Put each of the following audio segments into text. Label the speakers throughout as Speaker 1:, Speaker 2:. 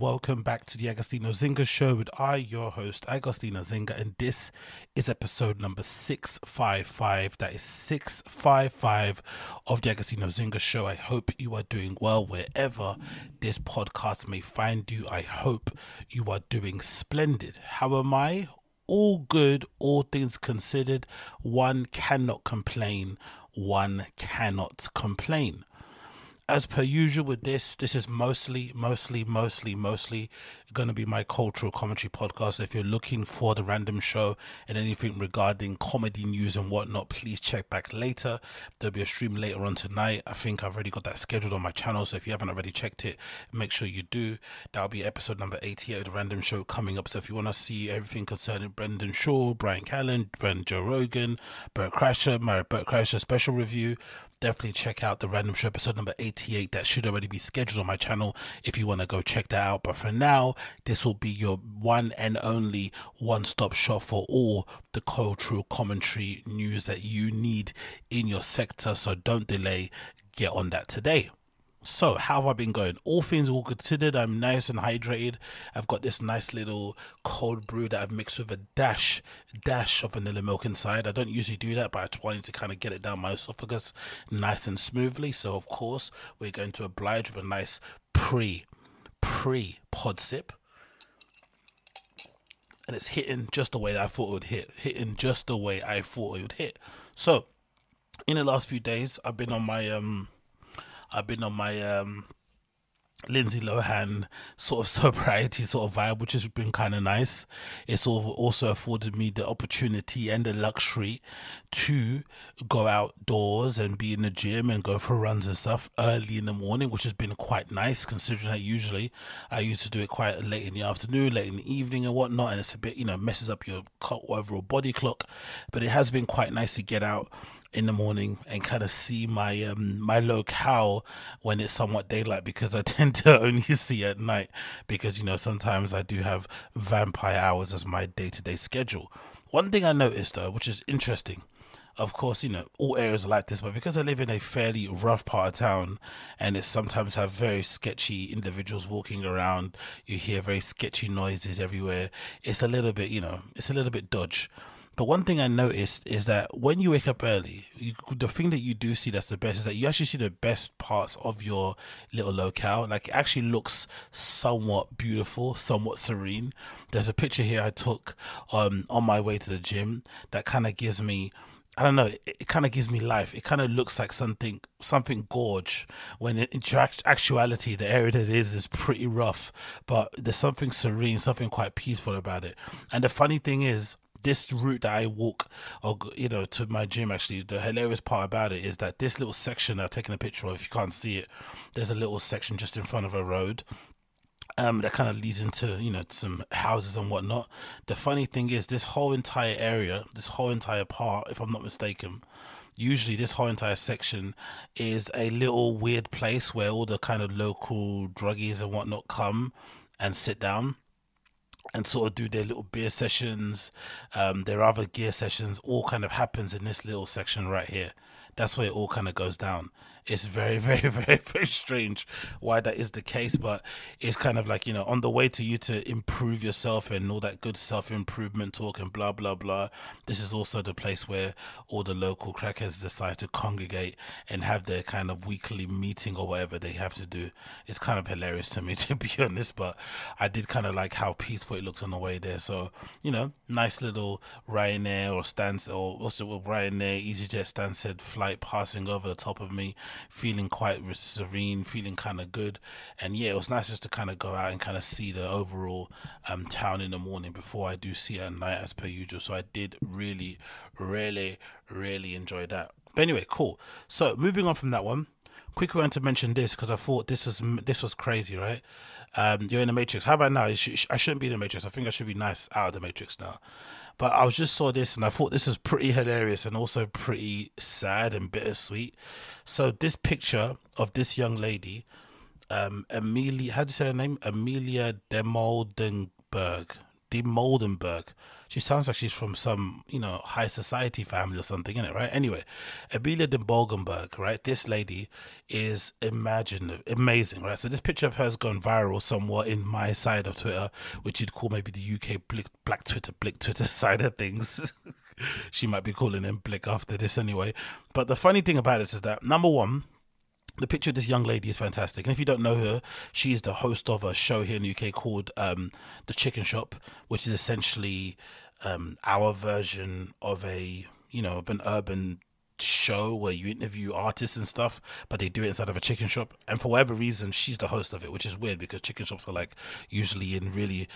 Speaker 1: welcome back to the Agostinho Zinga Show with I, your host, Agostinho Zinga, and this is episode number 655. That is 655 of the Agostinho Zinga Show. I hope you are doing well wherever this podcast may find you. I hope you are doing splendid. How am I? All good, all things considered. One cannot complain. One cannot complain as per usual with this, this is mostly, mostly, mostly, mostly going to be my cultural commentary podcast. If you're looking for the random show and anything regarding comedy news and whatnot, please check back later. There'll be a stream later on tonight. I think I've already got that scheduled on my channel. So if you haven't already checked it, make sure you do. That'll be episode number 88 of the random show coming up. So if you want to see everything concerning Brendan Schaub, Bryan Callen, Brent Joe Rogan, Bert Kreischer, my Bert Kreischer special review, definitely check out the random show episode number 88 that should already be scheduled on my channel if you want to go check that out. But for now this will be your one and only one-stop shop for all the cultural commentary news that you need in your sector. So don't delay get on that today so, how have I been going? All things all considered, I'm nice and hydrated. I've got this nice little cold brew that I've mixed with a dash, dash of vanilla milk inside. I don't usually do that, but I wanted to kind of get it down my esophagus nice and smoothly. So, of course, we're going to oblige with a nice pre, pre pod sip. And it's hitting just the way that I thought it would hit, hitting just the way I thought it would hit. So, in the last few days, I've been on my um I've been on my um Lindsay Lohan sort of sobriety sort of vibe, which has been kind of nice. It's also afforded me the opportunity and the luxury to go outdoors and be in the gym and go for runs and stuff early in the morning, which has been quite nice considering that usually I used to do it quite late in the afternoon, late in the evening and whatnot. And it's a bit, you know, messes up your overall body clock. But it has been quite nice to get out in the morning and kind of see my um my locale when it's somewhat daylight because I tend to only see at night because you know sometimes I do have vampire hours as my day to day schedule. One thing I noticed though, which is interesting, of course, you know, all areas are like this, but because I live in a fairly rough part of town and it sometimes have very sketchy individuals walking around, you hear very sketchy noises everywhere. It's a little bit, you know, it's a little bit dodge. But one thing I noticed is that when you wake up early, you, the thing that you do see that's the best is that you actually see the best parts of your little locale. Like it actually looks somewhat beautiful, somewhat serene. There's a picture here I took um, on my way to the gym that kind of gives me. I don't know. It, it kind of gives me life. It kind of looks like something, something gorge. When in actuality, the area that it is is pretty rough, but there's something serene, something quite peaceful about it. And the funny thing is, this route that I walk, or you know, to my gym. Actually, the hilarious part about it is that this little section I've taken a picture of. If you can't see it, there's a little section just in front of a road. Um, that kind of leads into you know some houses and whatnot. The funny thing is, this whole entire area, this whole entire part, if I'm not mistaken, usually this whole entire section is a little weird place where all the kind of local druggies and whatnot come and sit down and sort of do their little beer sessions, um, their other gear sessions, all kind of happens in this little section right here. That's where it all kind of goes down. It's very, very, very, very strange why that is the case, but it's kind of like, you know, on the way to you to improve yourself and all that good self improvement talk and blah, blah, blah. This is also the place where all the local crackers decide to congregate and have their kind of weekly meeting or whatever they have to do. It's kind of hilarious to me, to be honest, but I did kind of like how peaceful it looked on the way there. So, you know, nice little Ryanair or Stansted, or also Ryanair, EasyJet Stansted flight passing over the top of me feeling quite serene, feeling kind of good. And yeah, it was nice just to kind of go out and kind of see the overall um, town in the morning before I do see it at night as per usual. So I did really, really, really enjoy that. But anyway, cool. So moving on from that one, quick want to mention this because I thought this was this was crazy, right? Um, you're in the Matrix. How about now? I shouldn't be in the Matrix. I think I should be nice out of the Matrix now. But I just saw this and I thought this was pretty hilarious and also pretty sad and bittersweet. So this picture of this young lady, um, Amelia, how do you say her name? Amelia Dimoldenberg. Dimoldenberg she sounds like she's from some, you know, high society family or something, in it, right? Anyway, Amelia Dimoldenberg, right? This lady is imaginative, amazing, right? So this picture of her has gone viral somewhat in my side of Twitter, which you'd call maybe the UK Blick, Black Twitter, Blick Twitter side of things. she might be calling him Blick after this anyway. But the funny thing about this is that number one, the picture of this young lady is fantastic. And if you don't know her, she is the host of a show here in the UK called um, The Chicken Shop, which is essentially um, our version of a, you know, of an urban show where you interview artists and stuff, but they do it inside of a chicken shop. And for whatever reason, she's the host of it, which is weird because chicken shops are like usually in really,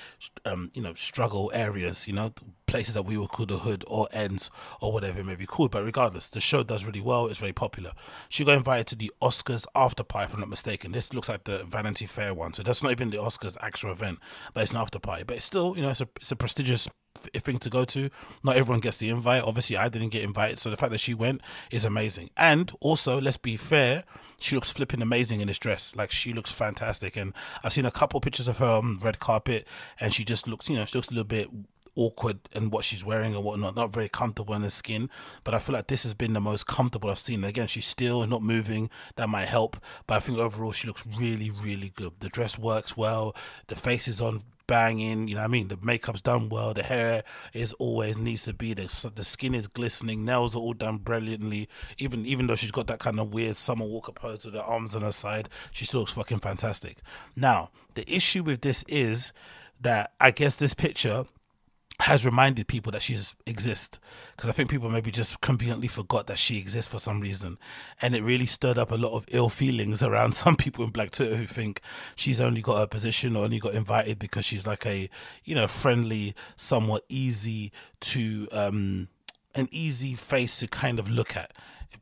Speaker 1: um, you know, struggle areas, you know, places that we would call the hood or ends or whatever it may be called. But regardless, the show does really well. It's very popular. She got invited to the Oscars after party, if I'm not mistaken. This looks like the Vanity Fair one, so that's not even the Oscars actual event, but it's an after party. But it's still, you know, it's a it's a prestigious thing to go to. Not everyone gets the invite. Obviously, I didn't get invited, so the fact that she went is amazing. And also, let's be fair, she looks flipping amazing in this dress. Like she looks fantastic. And I've seen a couple pictures of her on red carpet, and she just looks, you know, she looks a little bit awkward in what she's wearing and whatnot, not very comfortable in the skin. But I feel like this has been the most comfortable I've seen. Again, she's still not moving, that might help. But I think overall she looks really, really good. The dress works well, the face is on banging. You know what I mean? The makeup's done well. The hair is always needs to be. The the skin is glistening. Nails are all done brilliantly. Even even though she's got that kind of weird summer walker pose with her arms on her side, she still looks fucking fantastic. Now the issue with this is that I guess this picture has reminded people that she exists because I think people maybe just conveniently forgot that she exists for some reason, and it really stirred up a lot of ill feelings around some people in Black Twitter who think she's only got her position or only got invited because she's like a you know friendly, somewhat easy to um an easy face to kind of look at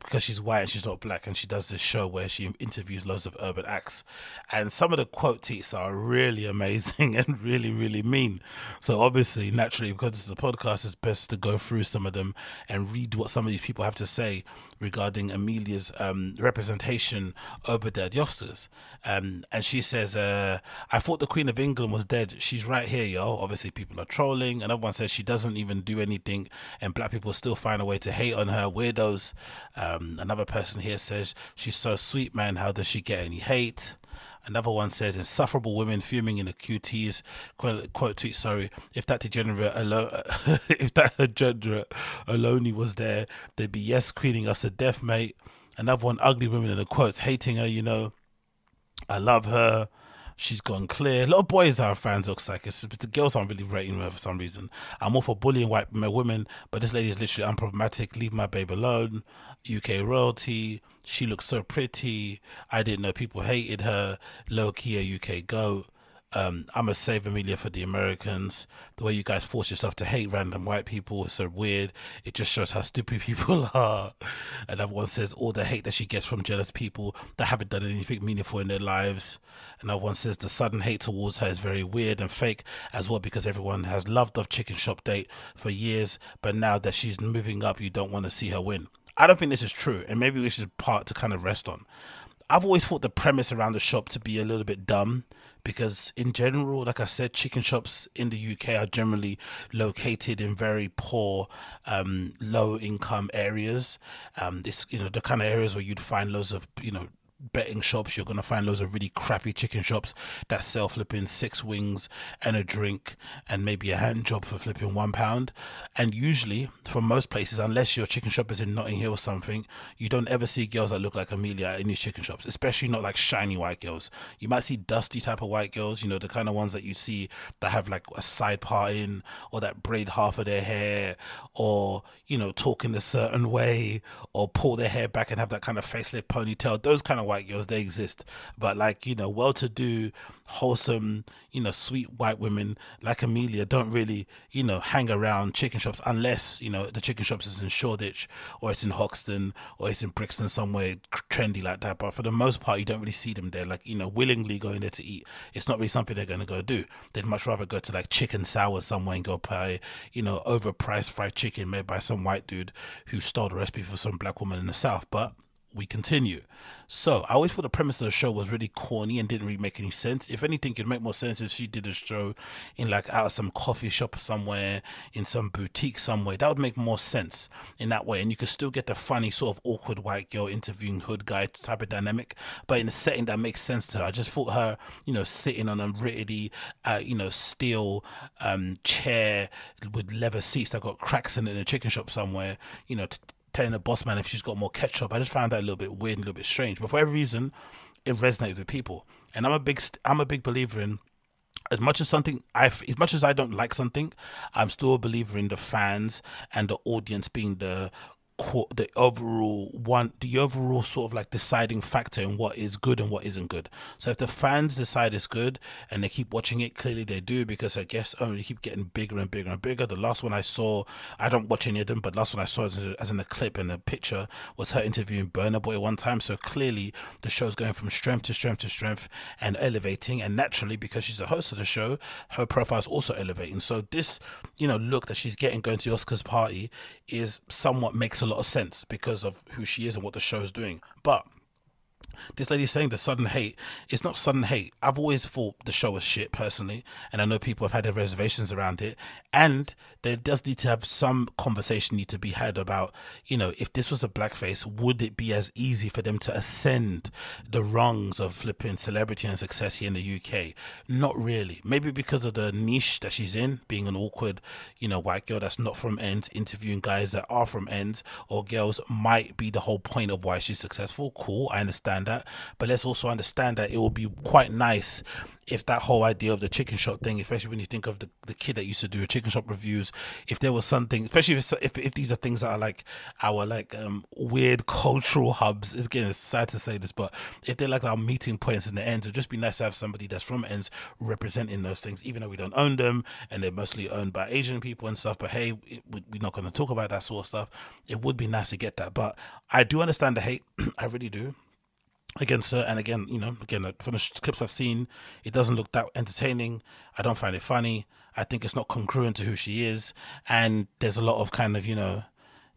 Speaker 1: because she's white and she's not black, and she does this show where she interviews loads of urban acts, and some of the quote tweets are really amazing and really really mean. So obviously, naturally, because it's a podcast, it's best to go through some of them and read what some of these people have to say regarding Amelia's um, representation over the Oscars. Um, and she says, uh, "I thought the Queen of England was dead. She's right here, yo." Obviously, people are trolling, and everyone says she doesn't even do anything, and black people still find a way to hate on her. Weirdos. Um, Um, another person here says she's so sweet, man. How does she get any hate? Another one says, insufferable women fuming in the QTs. Quote, quote tweet, sorry, if that degenerate alone, if that degenerate alone was there, they'd be yes queening us to death, mate. Another one, ugly women in the quotes, hating her, you know. I love her. She's gone clear. A lot of boys are fans, looks like. It's, the girls aren't really rating her for some reason. I'm all for bullying white women, but this lady is literally unproblematic. Leave my babe alone. UK royalty. She looks so pretty. I didn't know people hated her. Low key a UK goat. Um, I'm a save Amelia for the Americans. The way you guys force yourself to hate random white people is so weird. It just shows how stupid people are. And everyone says all the hate that she gets from jealous people that haven't done anything meaningful in their lives. And everyone says the sudden hate towards her is very weird and fake as well because everyone has loved off Chicken Shop Date for years, but now that she's moving up, you don't want to see her win. I don't think this is true, and maybe this is part to kind of rest on. I've always thought the premise around the shop to be a little bit dumb because in general like i said chicken shops in the uk are generally located in very poor um, low income areas um, this you know the kind of areas where you'd find loads of you know betting shops. You're gonna find loads of really crappy chicken shops that sell flipping six wings and a drink and maybe a hand job for flipping one pound. And usually, for most places, unless your chicken shop is in Notting Hill or something, you don't ever see girls that look like Amelia in these chicken shops, especially not like shiny white girls. You might see dusty type of white girls, you know, the kind of ones that you see that have like a side part in or that braid half of their hair or, you know, talk in a certain way or pull their hair back and have that kind of facelift ponytail. Those kind of white girls, they exist. But like, you know, well to do, wholesome, you know, sweet white women like Amelia don't really, you know, hang around chicken shops unless, you know, the chicken shops is in Shoreditch or it's in Hoxton or it's in Brixton somewhere trendy like that. But for the most part, you don't really see them there, like, you know, willingly going there to eat. It's not really something they're going to go do. They'd much rather go to like chicken sour somewhere and go buy, you know, overpriced fried chicken made by some white dude who stole the recipe for some black woman in the South. But we continue. So I always thought the premise of the show was really corny and didn't really make any sense. If anything, it'd make more sense if she did a show in like out of some coffee shop somewhere, in some boutique somewhere. That would make more sense in that way, and you could still get the funny sort of awkward white girl interviewing hood guy type of dynamic, but in a setting that makes sense to her. I just thought her, you know, sitting on a rickety, uh, you know, steel um, chair with leather seats that got cracks in it in a chicken shop somewhere, you know. Telling the boss man if she's got more ketchup. I just found that a little bit weird, and a little bit strange. But for every reason, it resonated with people. And I'm a big, I'm a big believer in. As much as something I, as much as I don't like something, I'm still a believer in the fans and the audience being the the overall one the overall sort of like deciding factor in what is good and what isn't good. So if the fans decide it's good and they keep watching it clearly they do because i guess oh, only keep getting bigger and bigger and bigger. The last one i saw i don't watch any of them but last one i saw as, as in a clip and a picture was her interviewing burna boy one time. So clearly the show's going from strength to strength to strength and elevating. And naturally because she's a host of the show her profile is also elevating. So this you know look that she's getting going to the oscars party is somewhat makes a lot of sense because of who she is and what the show is doing. But this lady saying the sudden hate it's not sudden hate i've always thought the show was shit personally and i know people have had their reservations around it and there does need to have some conversation need to be had about you know if this was a blackface would it be as easy for them to ascend the rungs of flipping celebrity and success here in the uk not really. Maybe because of the niche that she's in being an awkward you know white girl that's not from ends interviewing guys that are from ends or girls might be the whole point of why she's successful. Cool i understand that. But let's also understand that it will be quite nice if that whole idea of the chicken shop thing, especially when you think of the, the kid that used to do chicken shop reviews, if there was something, especially if, if, if these are things that are like our like um weird cultural hubs, it's getting sad to say this, but if they're like our meeting points in the ends, it'd just be nice to have somebody that's from ends representing those things, even though we don't own them and they're mostly owned by Asian people and stuff. But hey, it, we're not going to talk about that sort of stuff. It would be nice to get that, but I do understand the hate. I really do against her. And again, you know, again, from the clips I've seen, it doesn't look that entertaining. I don't find it funny. I think it's not congruent to who she is. And there's a lot of kind of, you know,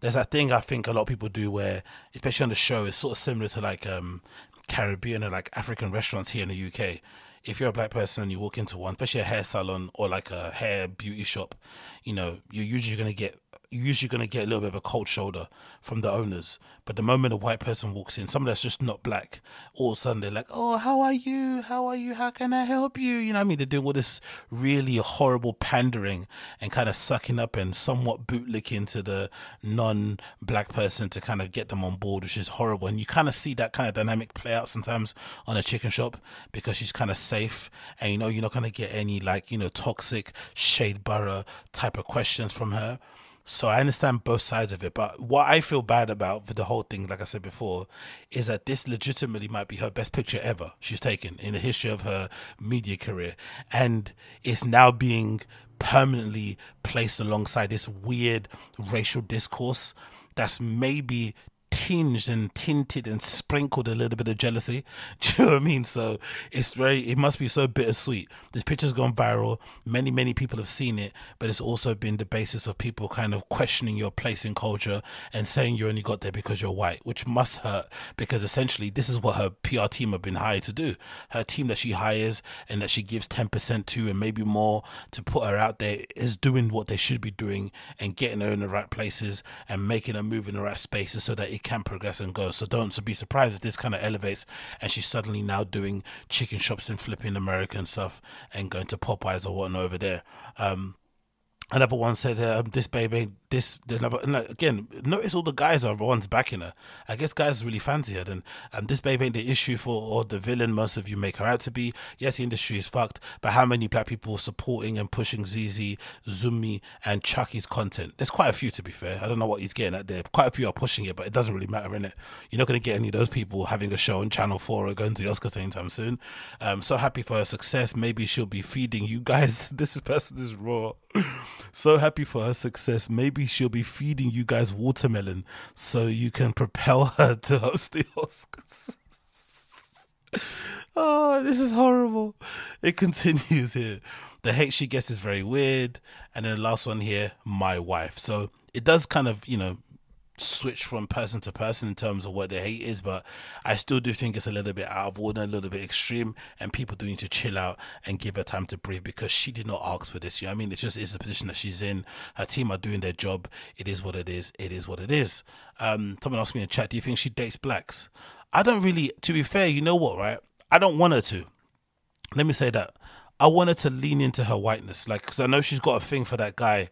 Speaker 1: there's that thing I think a lot of people do where, especially on the show, it's sort of similar to like um, Caribbean or like African restaurants here in the UK. If you're a black person and you walk into one, especially a hair salon or like a hair beauty shop, you know, you're usually going to get you're usually going to get a little bit of a cold shoulder from the owners. But the moment a white person walks in, somebody that's just not black, all of a sudden they're like, "Oh, how are you? How are you? How can I help you?" You know I mean? They're doing all this really horrible pandering and kind of sucking up and somewhat bootlicking to the non-black person to kind of get them on board, which is horrible. And you kind of see that kind of dynamic play out sometimes on a chicken shop because she's kind of safe, and you know you're not going to get any like you know toxic shade borough type of questions from her. So I understand both sides of it, but what I feel bad about for the whole thing, like I said before, is that this legitimately might be her best picture ever she's taken in the history of her media career, and it's now being permanently placed alongside this weird racial discourse that's maybe tinged and tinted and sprinkled a little bit of jealousy. Do you know what I mean? So it's very, it must be so bittersweet. This picture's gone viral. Many, many people have seen it, but it's also been the basis of people kind of questioning your place in culture and saying you only got there because you're white, which must hurt because essentially this is what her PR team have been hired to do. Her team that she hires and that she gives 10% to and maybe more to put her out there is doing what they should be doing and getting her in the right places and making her move in the right spaces so that it can can progress and go. So don't be surprised if this kind of elevates and she's suddenly now doing chicken shops and flipping American stuff and going to Popeyes or whatnot over there. Um, Another one said, um, "This baby, this another." And like, again, notice all the guys are the ones backing her. I guess guys really fancy her. And and this baby ain't the issue for or the villain. Most of you make her out to be. Yes, the industry is fucked, but how many black people supporting and pushing ZZ, Zumi, and Chucky's content? There's quite a few, to be fair. I don't know what he's getting at there. Quite a few are pushing it, but it doesn't really matter, in it. You're not going to get any of those people having a show on Channel Four or going to the Oscars anytime soon. Um, so happy for her success. Maybe she'll be feeding you guys. this person is raw. So happy for her success. Maybe she'll be feeding you guys watermelon so you can propel her to host the Oscars. oh, this is horrible. It continues here. The hate she gets is very weird. And then the last one here, my wife. So it does kind of, you know, switch from person to person in terms of what the hate is, but I still do think it's a little bit out of order, a little bit extreme, and people do need to chill out and give her time to breathe because she did not ask for this. You know I mean? It's just it's the position that she's in. Her team are doing their job. It is what it is. It is what it is. Um, someone asked me in chat, do you think she dates blacks? I don't really. To be fair, you know what, right? I don't want her to. Let me say that. I want her to lean into her whiteness, like because I know she's got a thing for that guy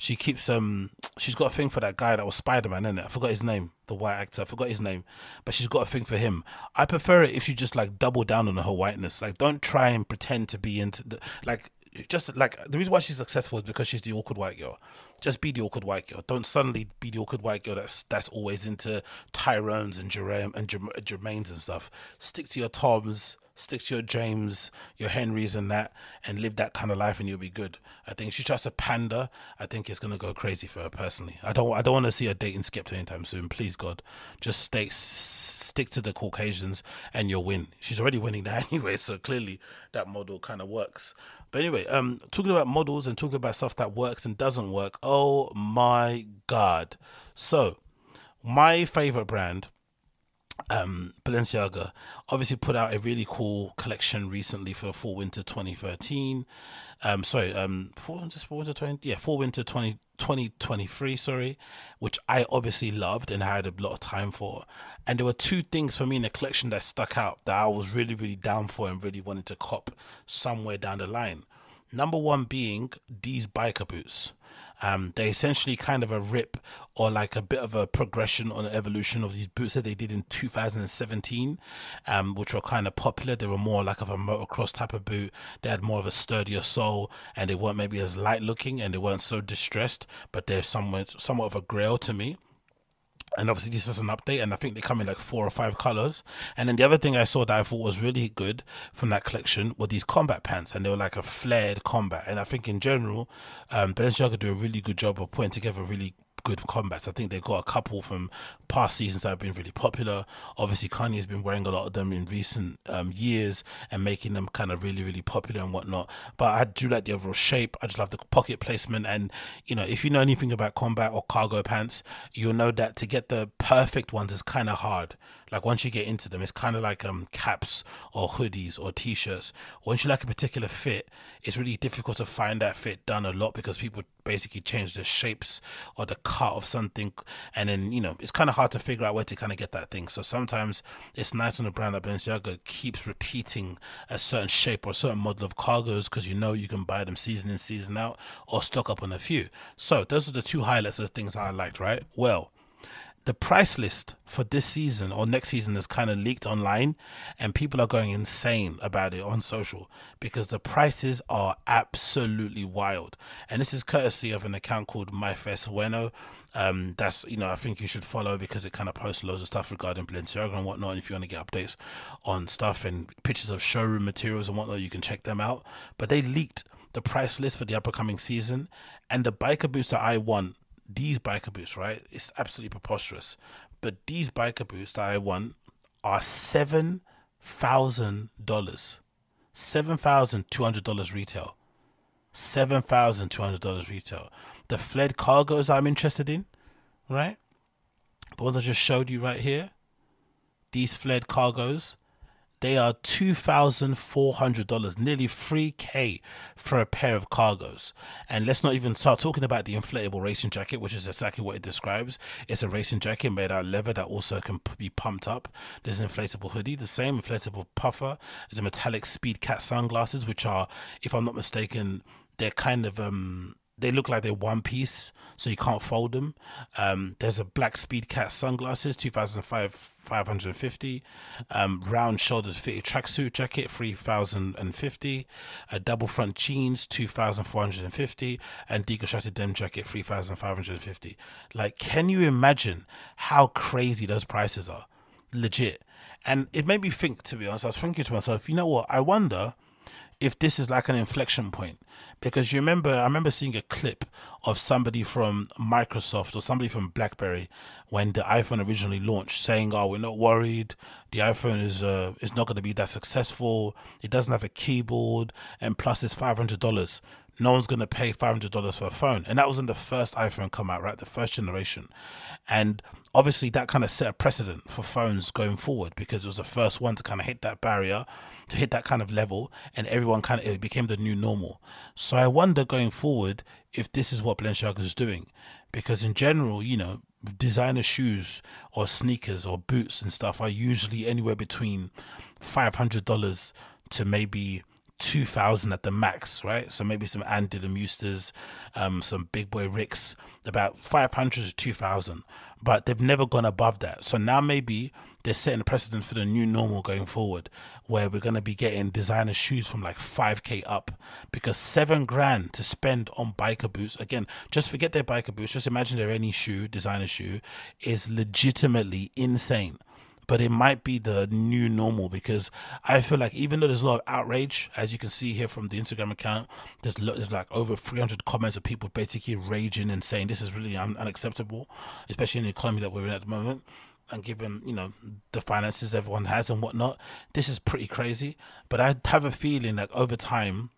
Speaker 1: she keeps um she's got a thing for that guy that was Spider Man, innit? I forgot his name, the white actor. I forgot his name, but she's got a thing for him. I prefer it if you just like double down on her whiteness. Like, don't try and pretend to be into the like. Just like the reason why she's successful is because she's the awkward white girl. Just be the awkward white girl. Don't suddenly be the awkward white girl that's that's always into Tyrones and Jermaine and Jermaines and stuff. Stick to your Toms stick to your James, your Henrys, and that, and live that kind of life, and you'll be good. I think she tries to pander, I think it's gonna go crazy for her personally. I don't, I don't want to see her dating Skepta anytime soon. Please God, just stay, stick to the Caucasians, and you'll win. She's already winning that anyway, so clearly that model kind of works. But anyway, um, talking about models and talking about stuff that works and doesn't work. Oh my God! So, my favorite brand um, Balenciaga obviously put out a really cool collection recently for fall winter 2013. Um, sorry, um, fall winter 20, yeah, fall winter 20, 2023, sorry, which I obviously loved and had a lot of time for. And there were two things for me in the collection that stuck out that I was really, really down for and really wanted to cop somewhere down the line. Number one being these biker boots. Um, they essentially kind of a rip or like a bit of a progression on the evolution of these boots that they did in 2017, um, which were kind of popular. They were more like of a motocross type of boot. They had more of a sturdier sole, and they weren't maybe as light looking, and they weren't so distressed. But they're somewhat somewhat of a grail to me and obviously this is an update and i think they come in like four or five colors. And then the other thing i saw that i thought was really good from that collection were these combat pants and they were like a flared combat. And i think in general um balenciaga do a really good job of putting together really good combats. I think they've got a couple from past seasons that have been really popular. Obviously, Kanye has been wearing a lot of them in recent um, years and making them kind of really, really popular and whatnot. But I do like the overall shape. I just love the pocket placement. And, you know, if you know anything about combat or cargo pants, you'll know that to get the perfect ones is kind of hard. Like once you get into them, it's kind of like um caps or hoodies or t-shirts. Once you like a particular fit, it's really difficult to find that fit done a lot because people basically change the shapes or the cut of something, and then you know it's kind of hard to figure out where to kind of get that thing. So sometimes it's nice when a brand like Balenciaga keeps repeating a certain shape or a certain model of cargos because you know you can buy them season in season out or stock up on a few. So those are the two highlights of things I liked. Right? Well the price list for this season or next season is kind of leaked online and people are going insane about it on social because the prices are absolutely wild and this is courtesy of an account called myfesueno um, that's you know I think you should follow because it kind of posts loads of stuff regarding Balenciaga and whatnot. And if you want to get updates on stuff and pictures of showroom materials and whatnot, you can check them out. But they leaked the price list for the upcoming season, and the biker boots that I want these biker boots, right? It's absolutely preposterous. But these biker boots that I want are seven thousand dollars, seven thousand two hundred dollars retail, seven thousand two hundred dollars retail. The fled cargos I'm interested in, right? The ones I just showed you right here. These fled cargos, They are two thousand four hundred dollars, nearly three k for a pair of cargos. And let's not even start talking about the inflatable racing jacket, which is exactly what it describes. It's a racing jacket made out of leather that also can be pumped up. There's an inflatable hoodie, the same inflatable puffer. There's a metallic Speed Cat sunglasses, which are, if I'm not mistaken, they're kind of um they look like they're one piece, so you can't fold them. Um, there's a black Speed Cat sunglasses, 2005 550. Um, round shoulders fitted tracksuit jacket, 3050. A double front jeans, 2450. And deconstructed denim jacket, 3550. Like, can you imagine how crazy those prices are? Legit. And it made me think, to be honest, I was thinking to myself, you know what? I wonder if this is like an inflection point. Because you remember i remember seeing a clip of somebody from microsoft or somebody from blackberry when the iphone originally launched saying oh we're not worried. The iphone is uh, is not going to be that successful. It doesn't have a keyboard and plus it's $500 no one's going to pay $500 for a phone. And that was when the first iphone come out right? The first generation. And obviously that kind of set a precedent for phones going forward because it was the first one to kind of hit that barrier to hit that kind of level and everyone kind of it became the new normal so i wonder going forward if this is what balenciaga is doing because in general you know designer shoes or sneakers or boots and stuff are usually anywhere between $500 to maybe 2000 at the max, right? So maybe some Andy Mustas, um, some Big Boy Ricks, about 500 to 2000, but they've never gone above that. So now maybe they're setting a precedent for the new normal going forward, where we're going to be getting designer shoes from like 5k up because seven grand to spend on biker boots. Again, just forget their biker boots, just imagine they're any shoe, designer shoe, is legitimately insane but it might be the new normal because I feel like even though there's a lot of outrage, as you can see here from the Instagram account, there's there's like over 300 comments of people basically raging and saying this is really un- unacceptable, especially in the economy that we're in at the moment. And given you know the finances everyone has and whatnot, this is pretty crazy. But I have a feeling that over time,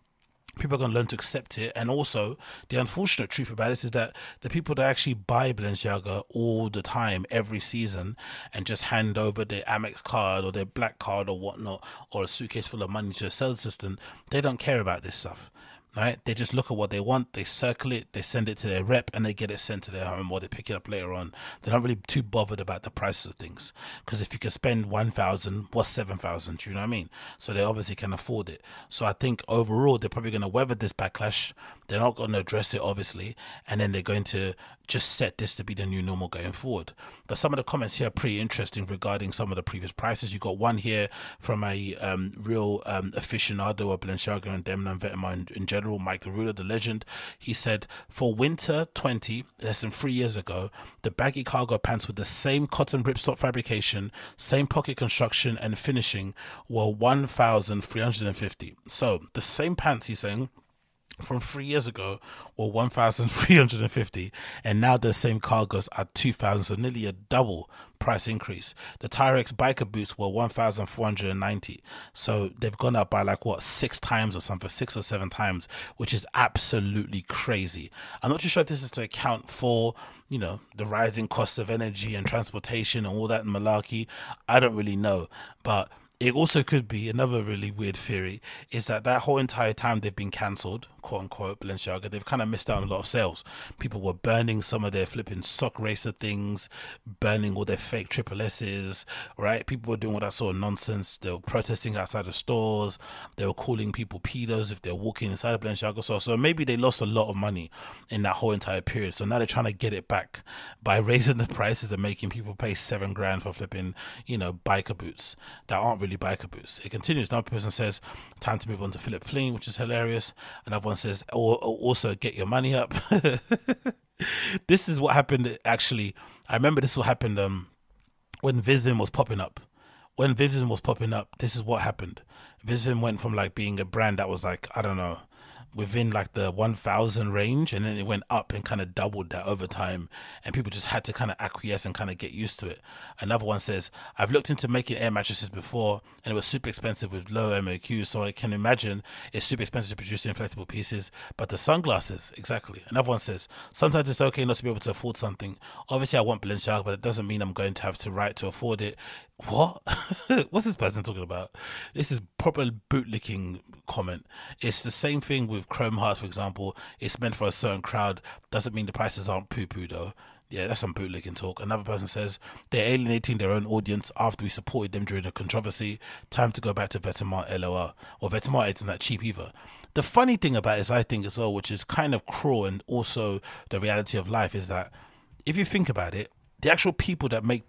Speaker 1: people are going to learn to accept it. And also, the unfortunate truth about this is that the people that actually buy Balenciaga all the time, every season, and just hand over their Amex card or their black card or whatnot, or a suitcase full of money to a sales assistant, they don't care about this stuff right? They just look at what they want, they circle it, they send it to their rep, and they get it sent to their home or they pick it up later on. They're not really too bothered about the prices of things because if you can spend one thousand, what's seven thousand? Do you know what I mean? So they obviously can afford it. So I think overall they're probably going to weather this backlash. They're not going to address it obviously, and then they're going to just set this to be the new normal going forward. But some of the comments here are pretty interesting regarding some of the previous prices. You got one here from a um, real um, aficionado of Balenciaga and Demna and in, in general, Mike the Ruler, the legend. He said, for winter 20, less than three years ago, the baggy cargo pants with the same cotton ripstop fabrication, same pocket construction and finishing were 1,350. So the same pants, he's saying, from three years ago were 1,350 and now the same cargoes are 2,000 so nearly a double price increase. The Tyrex biker boots were 1,490 so they've gone up by like what six times or something six or seven times which is absolutely crazy. I'm not too sure if this is to account for you know the rising cost of energy and transportation and all that malarkey. I don't really know but it also could be another really weird theory is that that whole entire time they've been cancelled, quote unquote, Balenciaga, they've kind of missed out on a lot of sales. People were burning some of their flipping sock racer things, burning all their fake triple S's, right? People were doing all that sort of nonsense. They were protesting outside the stores. They were calling people pedos if they're walking inside Balenciaga store. So maybe they lost a lot of money in that whole entire period. So now they're trying to get it back by raising the prices and making people pay seven grand for flipping, you know, biker boots that aren't really biker boots. It continues. Another person says, time to move on to Philipp Plein, which is hilarious. Another one says, or also get your money up. this is what happened actually. I remember this what happened um, when Visvim was popping up. When Visvim was popping up, this is what happened. Visvim went from like being a brand that was like, I don't know, within like the 1000 range and then it went up and kind of doubled that over time and people just had to kind of acquiesce and kind of get used to it. Another one says i've looked into making air mattresses before and it was super expensive with low MOQ so i can imagine it's super expensive to produce inflatable pieces but the sunglasses exactly. Another one says sometimes it's okay not to be able to afford something. Obviously i want balenciaga but it doesn't mean i'm going to have to write to afford it what? What's this person talking about? This is proper bootlicking comment. It's the same thing with Chrome Hearts, for example. It's meant for a certain crowd. Doesn't mean the prices aren't poo poo though. Yeah, that's some bootlicking talk. Another person says they're alienating their own audience after we supported them during the controversy. Time to go back to Vetements LOL. Or Vetements isn't that cheap either. The funny thing about this, I think as well, which is kind of cruel and also the reality of life, is that if you think about it, the actual people that make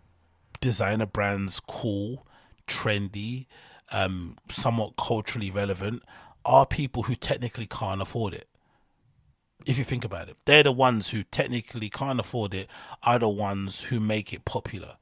Speaker 1: designer brands cool, trendy, um, somewhat culturally relevant are people who technically can't afford it. If you think about it, they're the ones who technically can't afford it, are the ones who make it popular.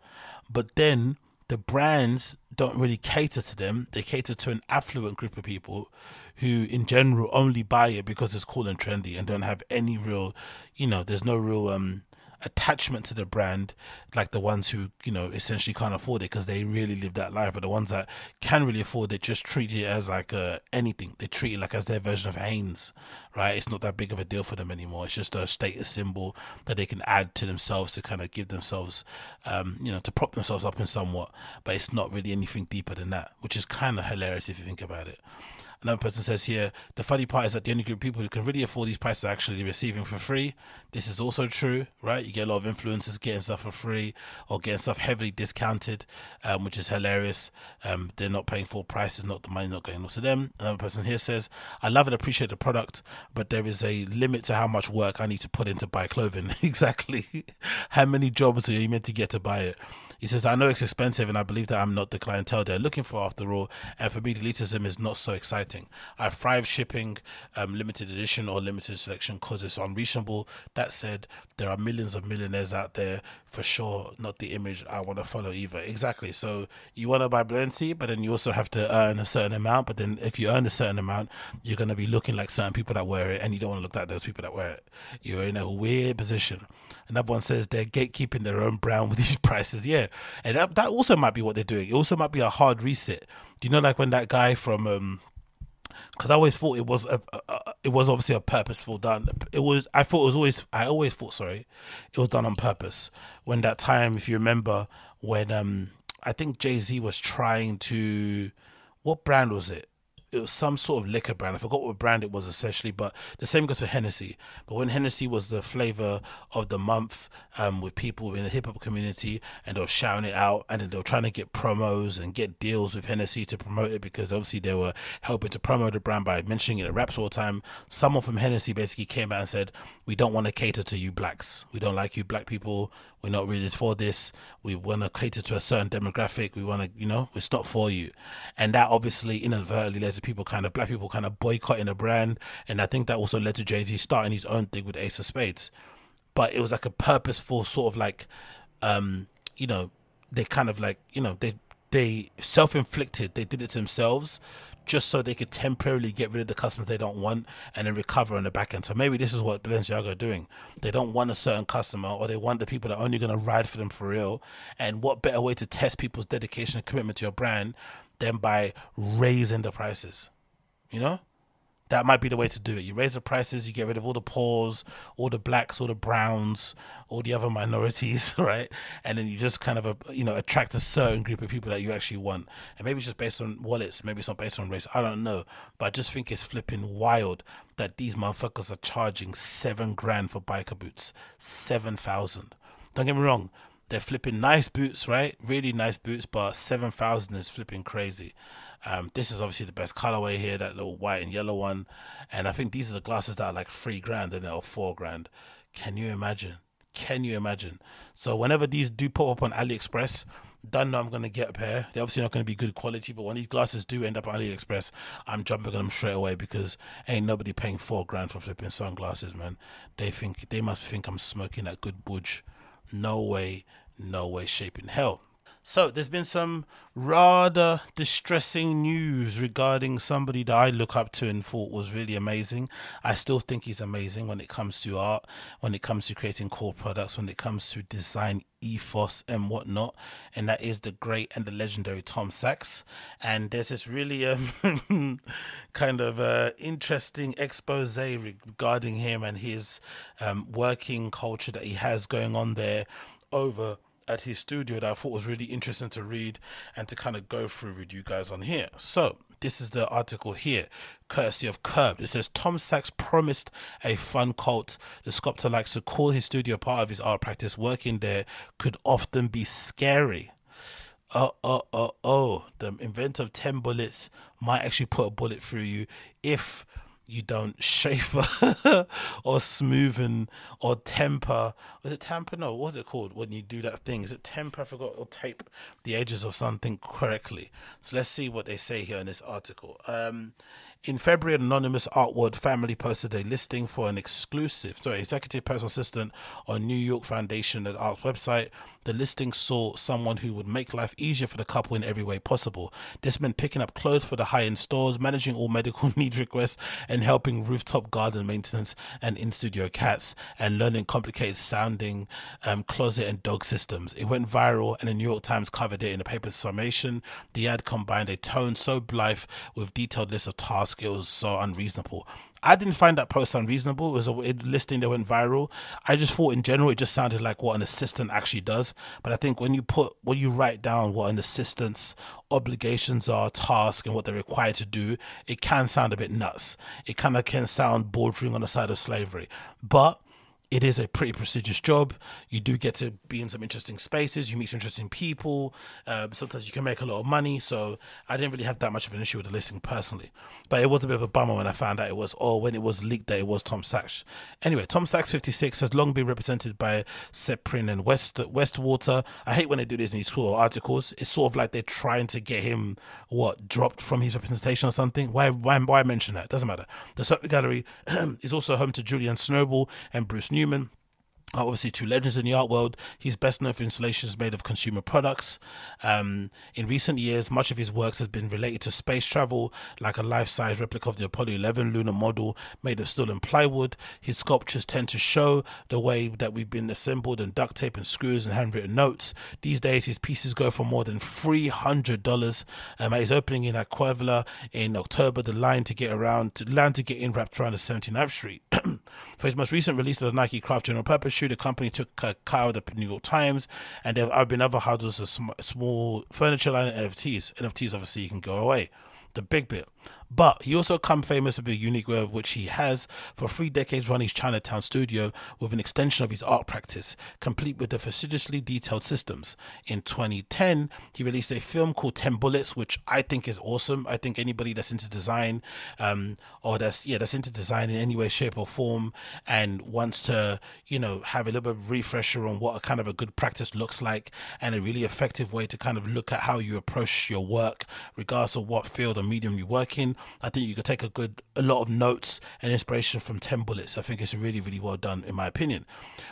Speaker 1: But then the brands don't really cater to them, they cater to an affluent group of people who, in general, only buy it because it's cool and trendy and don't have any real, you know, there's no real um, attachment to the brand like the ones who you know essentially can't afford it because they really live that life but the ones that can really afford it just treat it as like uh, anything. They treat it like as their version of Hanes right? It's not that big of a deal for them anymore. It's just a status symbol that they can add to themselves to kind of give themselves um, you know to prop themselves up in somewhat but it's not really anything deeper than that which is kind of hilarious if you think about it Another person says here, the funny part is that the only group of people who can really afford these prices are actually receiving for free. This is also true, right? You get a lot of influencers getting stuff for free or getting stuff heavily discounted, um, which is hilarious. Um, they're not paying full prices, not the money not going to them. Another person here says, I love and appreciate the product, but there is a limit to how much work I need to put in to buy clothing. exactly. how many jobs are you meant to get to buy it? He says, I know it's expensive and I believe that I'm not the clientele they're looking for after all. And for me, elitism is not so exciting. I thrive shipping um, limited edition or limited selection because it's unreasonable. That said, there are millions of millionaires out there for sure, not the image I want to follow either. Exactly. So you want to buy Balenci, but then you also have to earn a certain amount. But then if you earn a certain amount, you're going to be looking like certain people that wear it and you don't want to look like those people that wear it. You're in a weird position. Another one says they're gatekeeping their own brand with these prices. Yeah, and that, that also might be what they're doing. It also might be a hard reset. Do you know, like when that guy from um, because I always thought it was a, a, a, it was obviously a purposeful done. It was I thought it was always I always thought sorry, it was done on purpose. When that time, if you remember, when um I think Jay Z was trying to, what brand was it? It was some sort of liquor brand. I forgot what brand it was especially, but the same goes for Hennessy. But when Hennessy was the flavor of the month um, with people in the hip hop community and they were shouting it out and they were trying to get promos and get deals with Hennessy to promote it because obviously they were helping to promote the brand by mentioning it at raps all the time. Someone from Hennessy basically came out and said, We don't want to cater to you blacks. We don't like you black people. We're not really for this. We want to cater to a certain demographic. We want to, you know, it's not for you. And that obviously inadvertently led to people kind of, black people kind of boycotting the brand. And I think that also led to Jay Z starting his own thing with Ace of Spades. But it was like a purposeful sort of like, um, you know, they kind of like, you know, they, they self inflicted, they did it to themselves just so they could temporarily get rid of the customers they don't want and then recover on the back end. So maybe this is what Balenciaga are doing. They don't want a certain customer or they want the people that are only going to ride for them for real. And what better way to test people's dedication and commitment to your brand than by raising the prices? You know? That might be the way to do it. You raise the prices, you get rid of all the poors, all the blacks, all the browns, all the other minorities, right? And then you just kind of, uh, you know, attract a certain group of people that you actually want. And maybe it's just based on wallets, maybe it's not based on race. I don't know. But I just think it's flipping wild that these motherfuckers are charging seven grand for biker boots. Seven thousand. Don't get me wrong. They're flipping nice boots, right? Really nice boots, but 7,000 is flipping crazy. Um, this is obviously the best colorway here, that little white and yellow one. And I think these are the glasses that are like three grand and they're four grand. Can you imagine? Can you imagine? So whenever these do pop up on AliExpress, don't know I'm gonna get a pair. They're obviously not gonna be good quality, but when these glasses do end up on AliExpress, I'm jumping on them straight away because ain't nobody paying four grand for flipping sunglasses, man. They think they must think I'm smoking that good budge. No way, no way, shape in hell. So, there's been some rather distressing news regarding somebody that I look up to and thought was really amazing. I still think he's amazing when it comes to art, when it comes to creating cool products, when it comes to design ethos and whatnot, and that is the great and the legendary Tom Sachs. And there's this really um, kind of uh, interesting expose regarding him and his um, working culture that he has going on there over at his studio that I thought was really interesting to read and to kind of go through with you guys on here. So this is the article here, courtesy of Curbed. It says Tom Sachs promised a fun cult. The sculptor likes to call his studio part of his art practice. Working there could often be scary. Oh, oh, oh, oh. The inventor of 10 bullets might actually put a bullet through you if you don't shaper or smoothen or temper. Was it temper? No, what's it called when you do that thing? Is it temper? I forgot. Or tape the edges of something correctly. So let's see what they say here in this article. Um, in February, an anonymous Artwood family posted a listing for an exclusive, sorry, executive personal assistant on New York Foundation at Art's website. The listing saw someone who would make life easier for the couple in every way possible. This meant picking up clothes for the high end stores, managing all medical need requests, and helping rooftop garden maintenance and in studio cats, and learning complicated sounding um, closet and dog systems. It went viral, and the New York Times covered it in a paper's summation. The ad combined a tone so blithe with detailed lists of tasks, it was so unreasonable. I didn't find that post unreasonable. It was a listing that went viral. I just thought in general it just sounded like what an assistant actually does. But I think when you put when you write down what an assistant's obligations are, tasks, and what they're required to do, it can sound a bit nuts. It kind of can sound bordering on the side of slavery. But it is a pretty prestigious job. You do get to be in some interesting spaces. You meet some interesting people. Um, sometimes you can make a lot of money. So I didn't really have that much of an issue with the listing personally. But it was a bit of a bummer when I found out it was, or when it was leaked that it was Tom Sachs. Anyway, Tom Sachs 56 has long been represented by Sperone and West Westwater. I hate when they do this in these sort articles. It's sort of like they're trying to get him what dropped from his representation or something. Why why why mention that? Doesn't matter. The Sotheby's Gallery is also home to Julian Schnabel and Bruce New Newman obviously two legends in the art world. He's best known for installations made of consumer products. Um, in recent years, much of his works has been related to space travel, like a life-size replica of the Apollo 11 lunar model made of steel and plywood. His sculptures tend to show the way that we've been assembled and duct tape and screws and handwritten notes. These days, his pieces go for more than $300. Um, at his opening in Acquavella in October, the line to get around, to line to get in wrapped around the 79th Street. for his most recent release of the Nike Craft General Purpose the company took Kyle the New York Times, and there have been other houses of sm- small furniture line NFTs. NFTs, obviously, you can go away. The big bit. But he also come famous for the unique way of which he has for three decades run his Chinatown studio with an extension of his art practice, complete with the fastidiously detailed systems. In 2010, he released a film called 10 Bullets, which I think is awesome. I think anybody that's into design, um, or that's yeah, that's into design in any way, shape, or form, and wants to, you know, have a little bit of refresher on what a kind of a good practice looks like and a really effective way to kind of look at how you approach your work, regardless of what field or medium you work in. I think you could take a good a lot of notes and inspiration from 10 Bullets. I think it's really, really well done, in my opinion.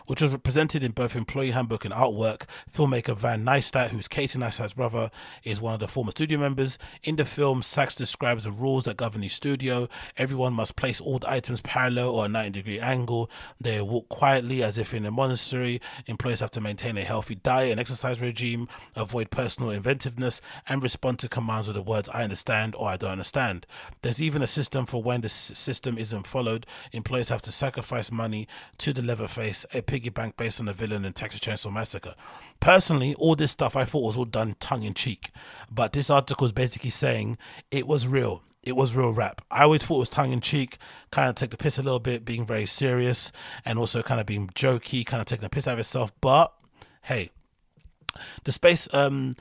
Speaker 1: Which was represented in both employee handbook and artwork. Filmmaker Van Neistat, who's Casey Neistat's brother, is one of the former studio members. In the film, Sachs describes the rules that govern the studio. Everyone must place all the items parallel or a 90 degree angle. They walk quietly as if in a monastery. Employees have to maintain a healthy diet and exercise regime, avoid personal inventiveness, and respond to commands with the words I understand or I don't understand. There's even a system for when the system isn't followed, employees have to sacrifice money to the Leatherface, a piggy bank based on the villain in Texas Chainsaw Massacre. Personally, all this stuff I thought was all done tongue in cheek, but this article is basically saying it was real it was real rap. I always thought it was tongue in cheek, kind of take the piss a little bit, being very serious, and also kind of being jokey, kind of taking the piss out of itself. But hey, the space um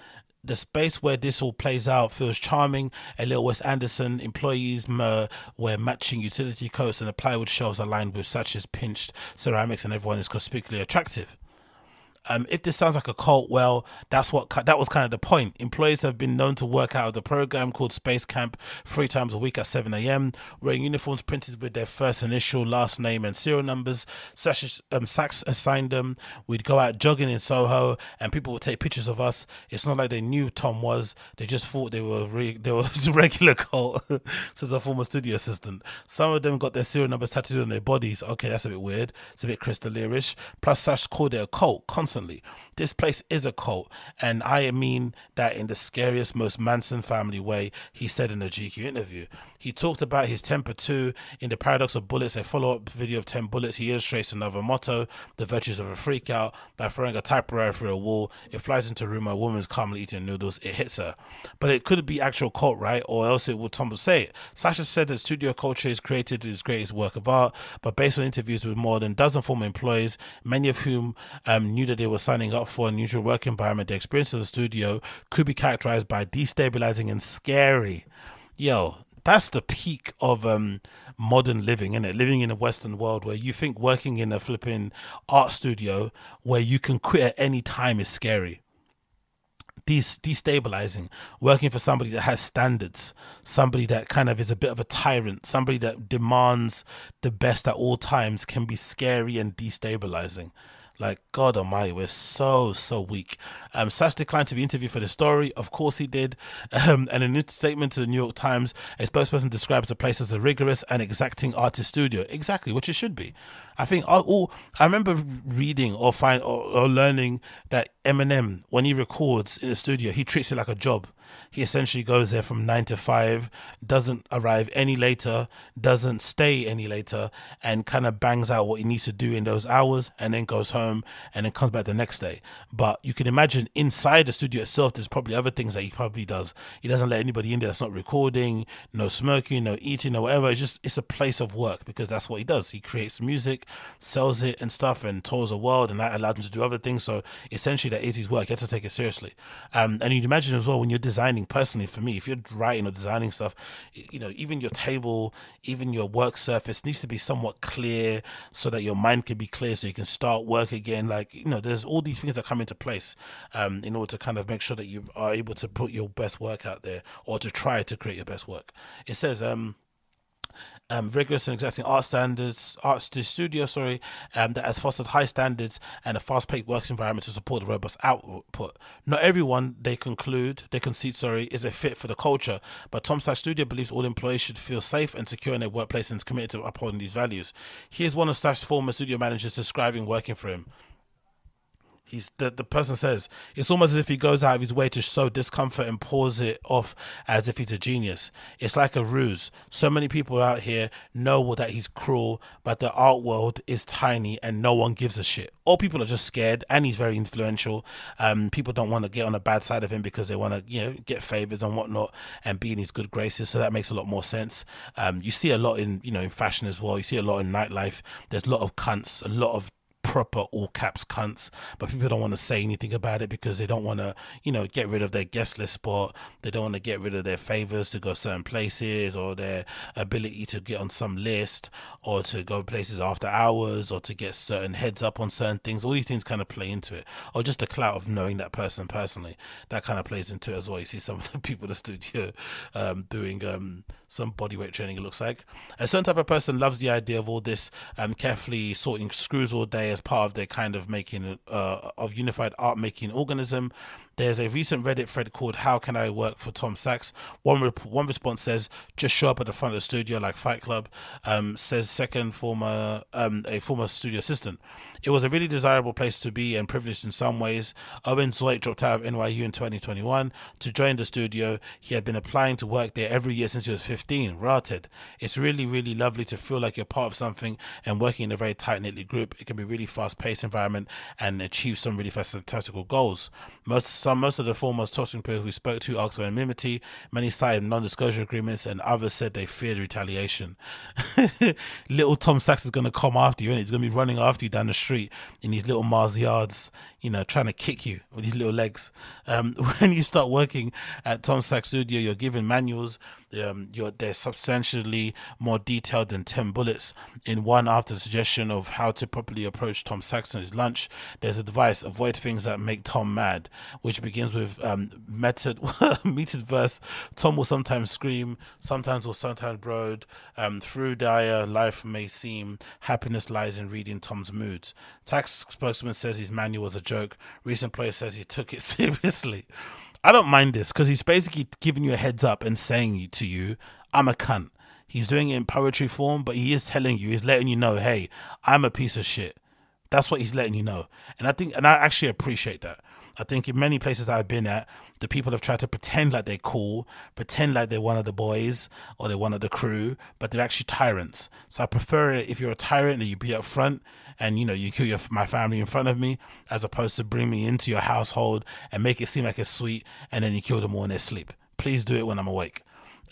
Speaker 1: the space where this all plays out feels charming. A little Wes Anderson employees uh, wear matching utility coats, and the plywood shelves are lined with Sachs pinched ceramics, and everyone is conspicuously attractive. Um, if this sounds like a cult, well, that's what that was kind of the point. Employees have been known to work out of the program called Space Camp three times a week at 7 a.m., wearing uniforms printed with their first initial, last name, and serial numbers. Um, Sachs assigned them. We'd go out jogging in Soho, and people would take pictures of us. It's not like they knew Tom was; they just thought they were re- they were regular cult. Says a former studio assistant. Some of them got their serial numbers tattooed on their bodies. Okay, that's a bit weird. It's a bit Chris Plus, Sachs called it a cult constantly This place is a cult, and I mean that in the scariest, most Manson family way, he said in a GQ interview. He talked about his temper too. In The Paradox of Bullets, a follow up video of 10 Bullets, he illustrates another motto the virtues of a freak out by throwing a typewriter through a wall. It flies into a room a woman is calmly eating noodles. It hits her. But it could be actual cult, right? Or else it would Tom say it. Sasha said that studio culture is created his greatest work of art, but based on interviews with more than a dozen former employees, many of whom um, knew that they were signing up for a unusual work environment, the experience of the studio could be characterized by destabilizing and scary. Yo, that's the peak of um, modern living, isn't it? Living in a Western world where you think working in a flipping art studio where you can quit at any time is scary. Des- destabilizing, working for somebody that has standards, somebody that kind of is a bit of a tyrant, somebody that demands the best at all times can be scary and destabilizing. Like God Almighty, we're so so weak. Um, Sash declined to be interviewed for the story. Of course he did. Um, and in a statement to the New York Times, a spokesperson describes the place as a rigorous and exacting artist studio. Exactly, which it should be. I think all, I remember reading or find or, or learning that Eminem, when he records in the studio, he treats it like a job. He essentially goes there from nine to five, doesn't arrive any later, doesn't stay any later, and kind of bangs out what he needs to do in those hours, and then goes home and then comes back the next day. But you can imagine inside the studio itself, there's probably other things that he probably does. He doesn't let anybody in there that's not recording, no smoking, no eating, or whatever. It's just it's a place of work because that's what he does. He creates music, sells it and stuff, and tours the world, and that allowed him to do other things. So essentially, that is his work. You have to take it seriously. Um, and you'd imagine as well when you're designing personally for me if you're writing or designing stuff you know even your table even your work surface needs to be somewhat clear so that your mind can be clear so you can start work again like you know there's all these things that come into place um, in order to kind of make sure that you are able to put your best work out there or to try to create your best work it says um um, rigorous and exacting art standards, art studio, sorry, um, that has fostered high standards and a fast-paced work environment to support the robust output. Not everyone, they conclude, they concede, sorry, is a fit for the culture, but Tom Sachs Studio believes all employees should feel safe and secure in their workplace and is committed to upholding these values. Here's one of Sachs' former studio managers describing working for him. He's the, the person says it's almost as if he goes out of his way to sow discomfort and pours it off as if he's a genius. It's like a ruse. So many people out here know that he's cruel, but the art world is tiny and no one gives a shit. All people are just scared, and he's very influential. Um, people don't want to get on the bad side of him because they want to, you know, get favors and whatnot and be in his good graces. So that makes a lot more sense. Um, you see a lot in, you know, in fashion as well. You see a lot in nightlife. There's a lot of cunts, a lot of proper all caps cunts, but people don't want to say anything about it because they don't want to, you know, get rid of their guest list spot. They don't want to get rid of their favors to go certain places or their ability to get on some list or to go places after hours or to get certain heads up on certain things. All these things kind of play into it, or just the clout of knowing that person personally. That kind of plays into it as well. You see some of the people in the studio um, doing um, some bodyweight training. It looks like a certain type of person loves the idea of all this um, carefully sorting screws all day as part of their kind of making uh, of unified art making organism. There's a recent Reddit thread called "How Can I Work for Tom Sachs?" One rep- one response says, "Just show up at the front of the studio like Fight Club." Um, says second former um, a former studio assistant. It was a really desirable place to be and privileged in some ways. Owen Zoit dropped out of NYU in 2021 to join the studio. He had been applying to work there every year since he was 15. Rated. It's really, really lovely to feel like you're part of something and working in a very tight knit group. It can be really fast paced environment and achieve some really fantastical goals. Most some most of the foremost talking people we spoke to asked for anonymity. Many cited non-disclosure agreements, and others said they feared retaliation. Little Tom Sachs is going to come after you, and he's going to be running after you down the street in these little Mars yards, you know, trying to kick you with these little legs. Um, when you start working at Tom Sachs Studio, you're given manuals um, you're, they're substantially more detailed than 10 bullets. In one, after the suggestion of how to properly approach Tom Sachs's lunch, there's advice avoid things that make Tom mad, which begins with um, metered verse. Tom will sometimes scream, sometimes will sometimes brood. Um, through dire life may seem, happiness lies in reading Tom's moods. Tax spokesman says his manual was a joke. Recent player says he took it seriously. I don't mind this because he's basically giving you a heads up and saying to you, I'm a cunt. He's doing it in poetry form, but he is telling you, he's letting you know, hey, I'm a piece of shit. That's what he's letting you know. And I think, and I actually appreciate that. I think in many places I've been at, the people have tried to pretend like they're cool, pretend like they're one of the boys or they're one of the crew, but they're actually tyrants. So I prefer it if you're a tyrant that you be up front and you know you kill your my family in front of me, as opposed to bring me into your household and make it seem like it's sweet, and then you kill them all in their sleep. Please do it when I'm awake.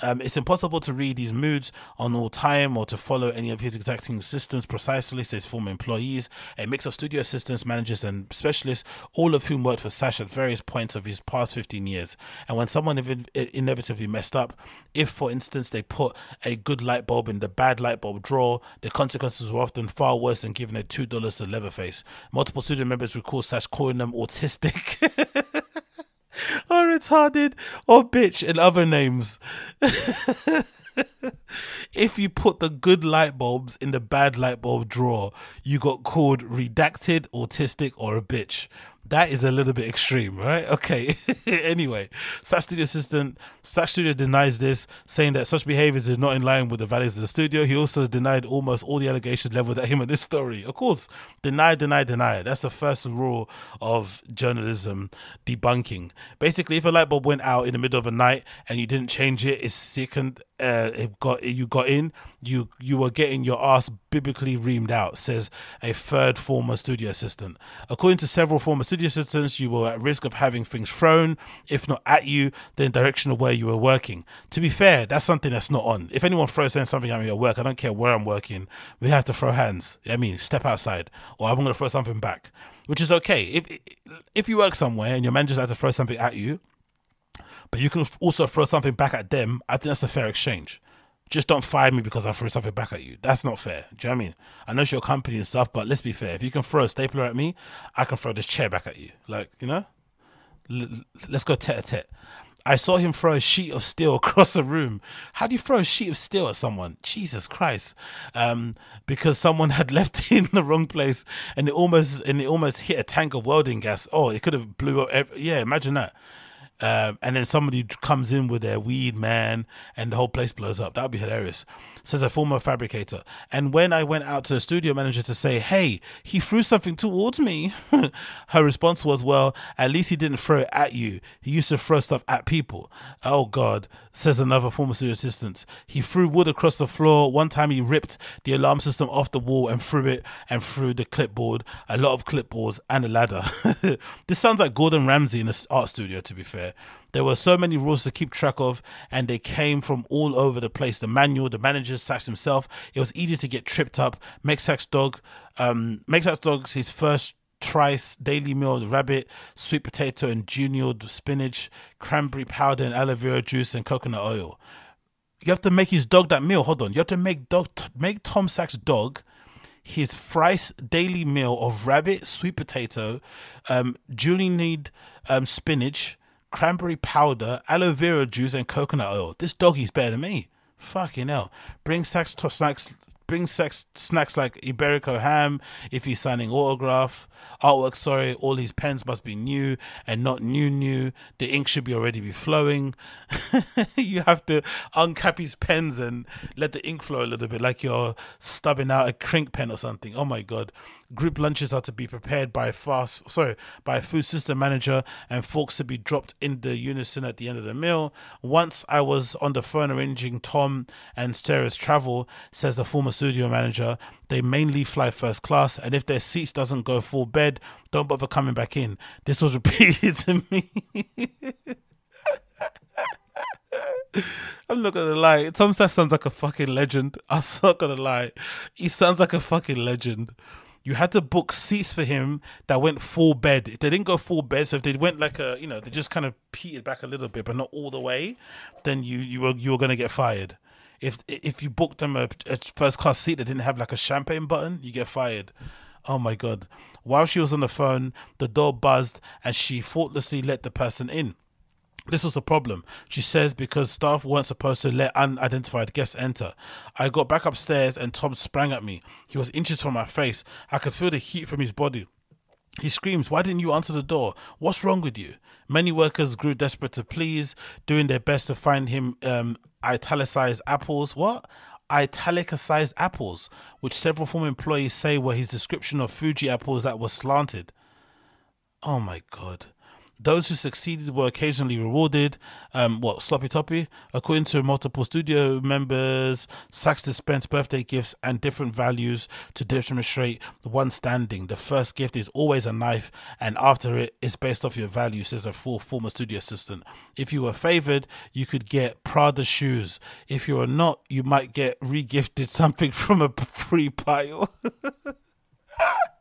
Speaker 1: Um, it's impossible to read his moods on all time or to follow any of his exacting assistants precisely, says former employees, a mix of studio assistants, managers, and specialists, all of whom worked for Sash at various points of his past 15 years. And when someone inev- inevitably messed up, if, for instance, they put a good light bulb in the bad light bulb drawer, the consequences were often far worse than giving a $2 to Leatherface. Multiple studio members recall Sash calling them autistic. or retarded or bitch and other names. if you put the good light bulbs in the bad light bulb drawer, you got called redacted, autistic, or a bitch that is a little bit extreme, right? Okay. anyway, Sash Studio assistant, Sash Studio denies this, saying that such behaviors is not in line with the values of the studio. He also denied almost all the allegations leveled at him in this story. Of course, deny, deny, deny. That's the first rule of journalism debunking. Basically, if a light bulb went out in the middle of the night and you didn't change it, it's second uh, it got you got in, you you were getting your ass biblically reamed out, says a third former studio assistant. According to several former studio assistants, you were at risk of having things thrown, if not at you, then direction of where you were working. To be fair, that's something that's not on. If anyone throws something at me at work, I don't care where I'm working, we have to throw hands. I mean, step outside, or I'm going to throw something back, which is okay. If if you work somewhere and your manager has to throw something at you, but you can also throw something back at them. I think that's a fair exchange. Just don't fire me because I threw something back at you. That's not fair. Do you know what I mean? I know it's your company and stuff, but let's be fair. If you can throw a stapler at me, I can throw this chair back at you. Like, you know? L- let's go tete a tete. I saw him throw a sheet of steel across the room. How do you throw a sheet of steel at someone? Jesus Christ! Um, because someone had left it in the wrong place, and it almost and it almost hit a tank of welding gas. Oh, it could have blew up. Every, yeah, imagine that. Um, and then somebody comes in with their weed man and the whole place blows up. That would be hilarious says a former fabricator. And when I went out to the studio manager to say, hey, he threw something towards me, her response was, well, at least he didn't throw it at you. He used to throw stuff at people. Oh, God, says another former studio assistant. He threw wood across the floor. One time he ripped the alarm system off the wall and threw it and threw the clipboard, a lot of clipboards, and a ladder. this sounds like Gordon Ramsay in an art studio, to be fair. There were so many rules to keep track of, and they came from all over the place. The manual, the manager, Sachs himself. It was easy to get tripped up. Make Sachs dog, um, Make Sachs dog's his first trice, daily meal, rabbit, sweet potato, and junior spinach, cranberry powder, and aloe vera juice and coconut oil. You have to make his dog that meal. Hold on, you have to make dog make Tom Sachs' dog his thrice daily meal of rabbit, sweet potato, um, need um, spinach, cranberry powder, aloe vera juice, and coconut oil. This doggy's better than me. Fucking hell. Bring sex to snacks bring sex snacks like Iberico ham if he's signing autograph artwork. Sorry, all his pens must be new and not new new. The ink should be already be flowing. you have to uncap his pens and let the ink flow a little bit, like you're stubbing out a crink pen or something. Oh my god! Group lunches are to be prepared by fast, sorry, by a food system manager, and forks to be dropped in the unison at the end of the meal. Once I was on the phone arranging Tom and Sarah's travel, says the former studio manager. They mainly fly first class, and if their seats doesn't go full bed, don't bother coming back in. This was repeated to me. I'm not gonna lie. Tom Sash sounds like a fucking legend. I'm not gonna lie. He sounds like a fucking legend. You had to book seats for him that went full bed. If they didn't go full bed, so if they went like a, you know, they just kind of petered back a little bit, but not all the way, then you you were you were gonna get fired if if you booked them a, a first class seat that didn't have like a champagne button, you get fired. Oh my god! While she was on the phone, the door buzzed and she thoughtlessly let the person in. This was a problem, she says, because staff weren't supposed to let unidentified guests enter. I got back upstairs and Tom sprang at me. He was inches from my face. I could feel the heat from his body. He screams, Why didn't you answer the door? What's wrong with you? Many workers grew desperate to please, doing their best to find him um, italicized apples. What? italicized apples, which several former employees say were his description of Fuji apples that were slanted. Oh my god. Those who succeeded were occasionally rewarded. Um, what sloppy toppy? According to multiple studio members, Sachs dispensed birthday gifts and different values to demonstrate the one standing. The first gift is always a knife, and after it is based off your values, says a full former studio assistant. If you were favored, you could get Prada shoes. If you are not, you might get regifted something from a free pile.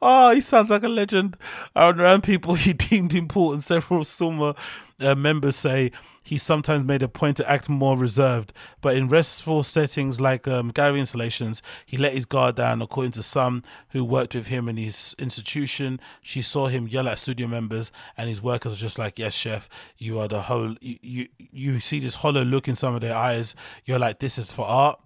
Speaker 1: Oh, he sounds like a legend. Around people he deemed important, several Summa uh, members say he sometimes made a point to act more reserved, but in restful settings like um, gallery installations, he let his guard down. According to some who worked with him in his institution, she saw him yell at studio members, and his workers are just like, "Yes, chef, you are the whole." You you, you see this hollow look in some of their eyes. You're like, "This is for art."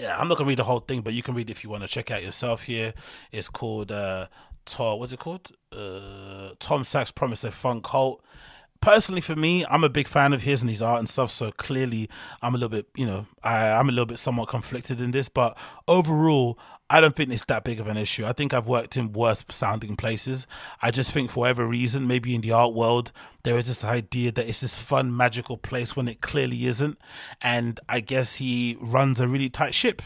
Speaker 1: Yeah, I'm not gonna read the whole thing, but you can read if you want to check out yourself. Here, it's called uh, Tom. What's it called? Uh, Tom Sachs Promise a Funk Cult. Personally, for me, I'm a big fan of his and his art and stuff. So clearly, I'm a little bit, you know, I, I'm a little bit somewhat conflicted in this. But overall, I don't think it's that big of an issue. I think I've worked in worse sounding places. I just think for whatever reason, maybe in the art world, there is this idea that it's this fun, magical place when it clearly isn't. And I guess he runs a really tight ship.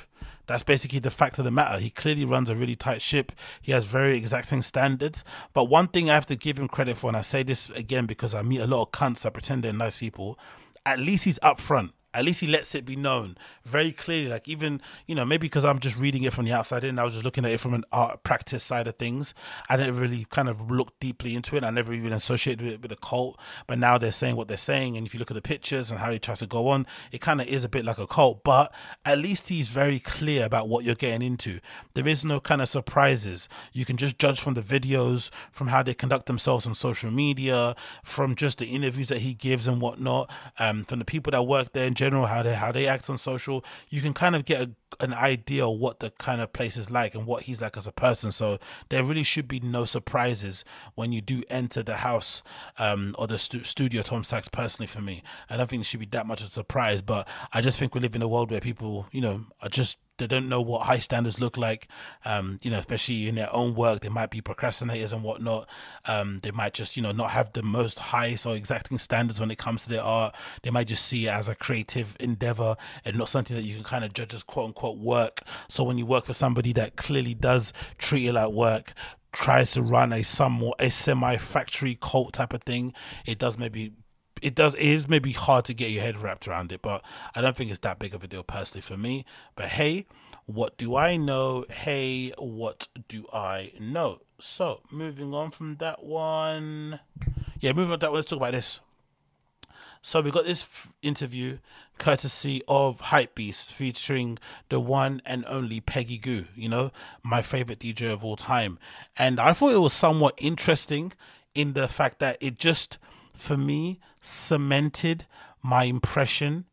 Speaker 1: That's basically the fact of the matter. He clearly runs a really tight ship. He has very exacting standards. But one thing I have to give him credit for, and I say this again because I meet a lot of cunts that pretend they're nice people, at least he's upfront at least he lets it be known very clearly. Like even you know maybe because I'm just reading it from the outside in, I was just looking at it from an art practice side of things. I didn't really kind of look deeply into it. I never even associated it with a cult. But now they're saying what they're saying, and if you look at the pictures and how he tries to go on, it kind of is a bit like a cult. But at least he's very clear about what you're getting into. There is no kind of surprises. You can just judge from the videos, from how they conduct themselves on social media, from just the interviews that he gives and whatnot, um, from the people that work there in general, how they how they act on social, you can kind of get a, an idea of what the kind of place is like and what he's like as a person. So there really should be no surprises when you do enter the house um, or the stu- studio. Tom Sachs, personally, for me, I don't think it should be that much of a surprise. But I just think we live in a world where people, you know, are just they don't know what high standards look like. Um, you know, especially in their own work, they might be procrastinators and whatnot. Um, they might just, you know, not have the most highest or exacting standards when it comes to their art. They might just see it as a creative endeavor and not something that you can kind of judge as quote unquote work. So when you work for somebody that clearly does treat it like work, tries to run a somewhat a semi factory cult type of thing, it does maybe it does it is maybe hard to get your head wrapped around it, but I don't think it's that big of a deal personally for me. But hey, what do I know? Hey, what do I know? So moving on from that one, yeah, moving on that one. Let's talk about this. So we got this f- interview courtesy of Hypebeast featuring the one and only Peggy Gou, you know, my favorite DJ of all time. And I thought it was somewhat interesting in the fact that it just for me cemented my impression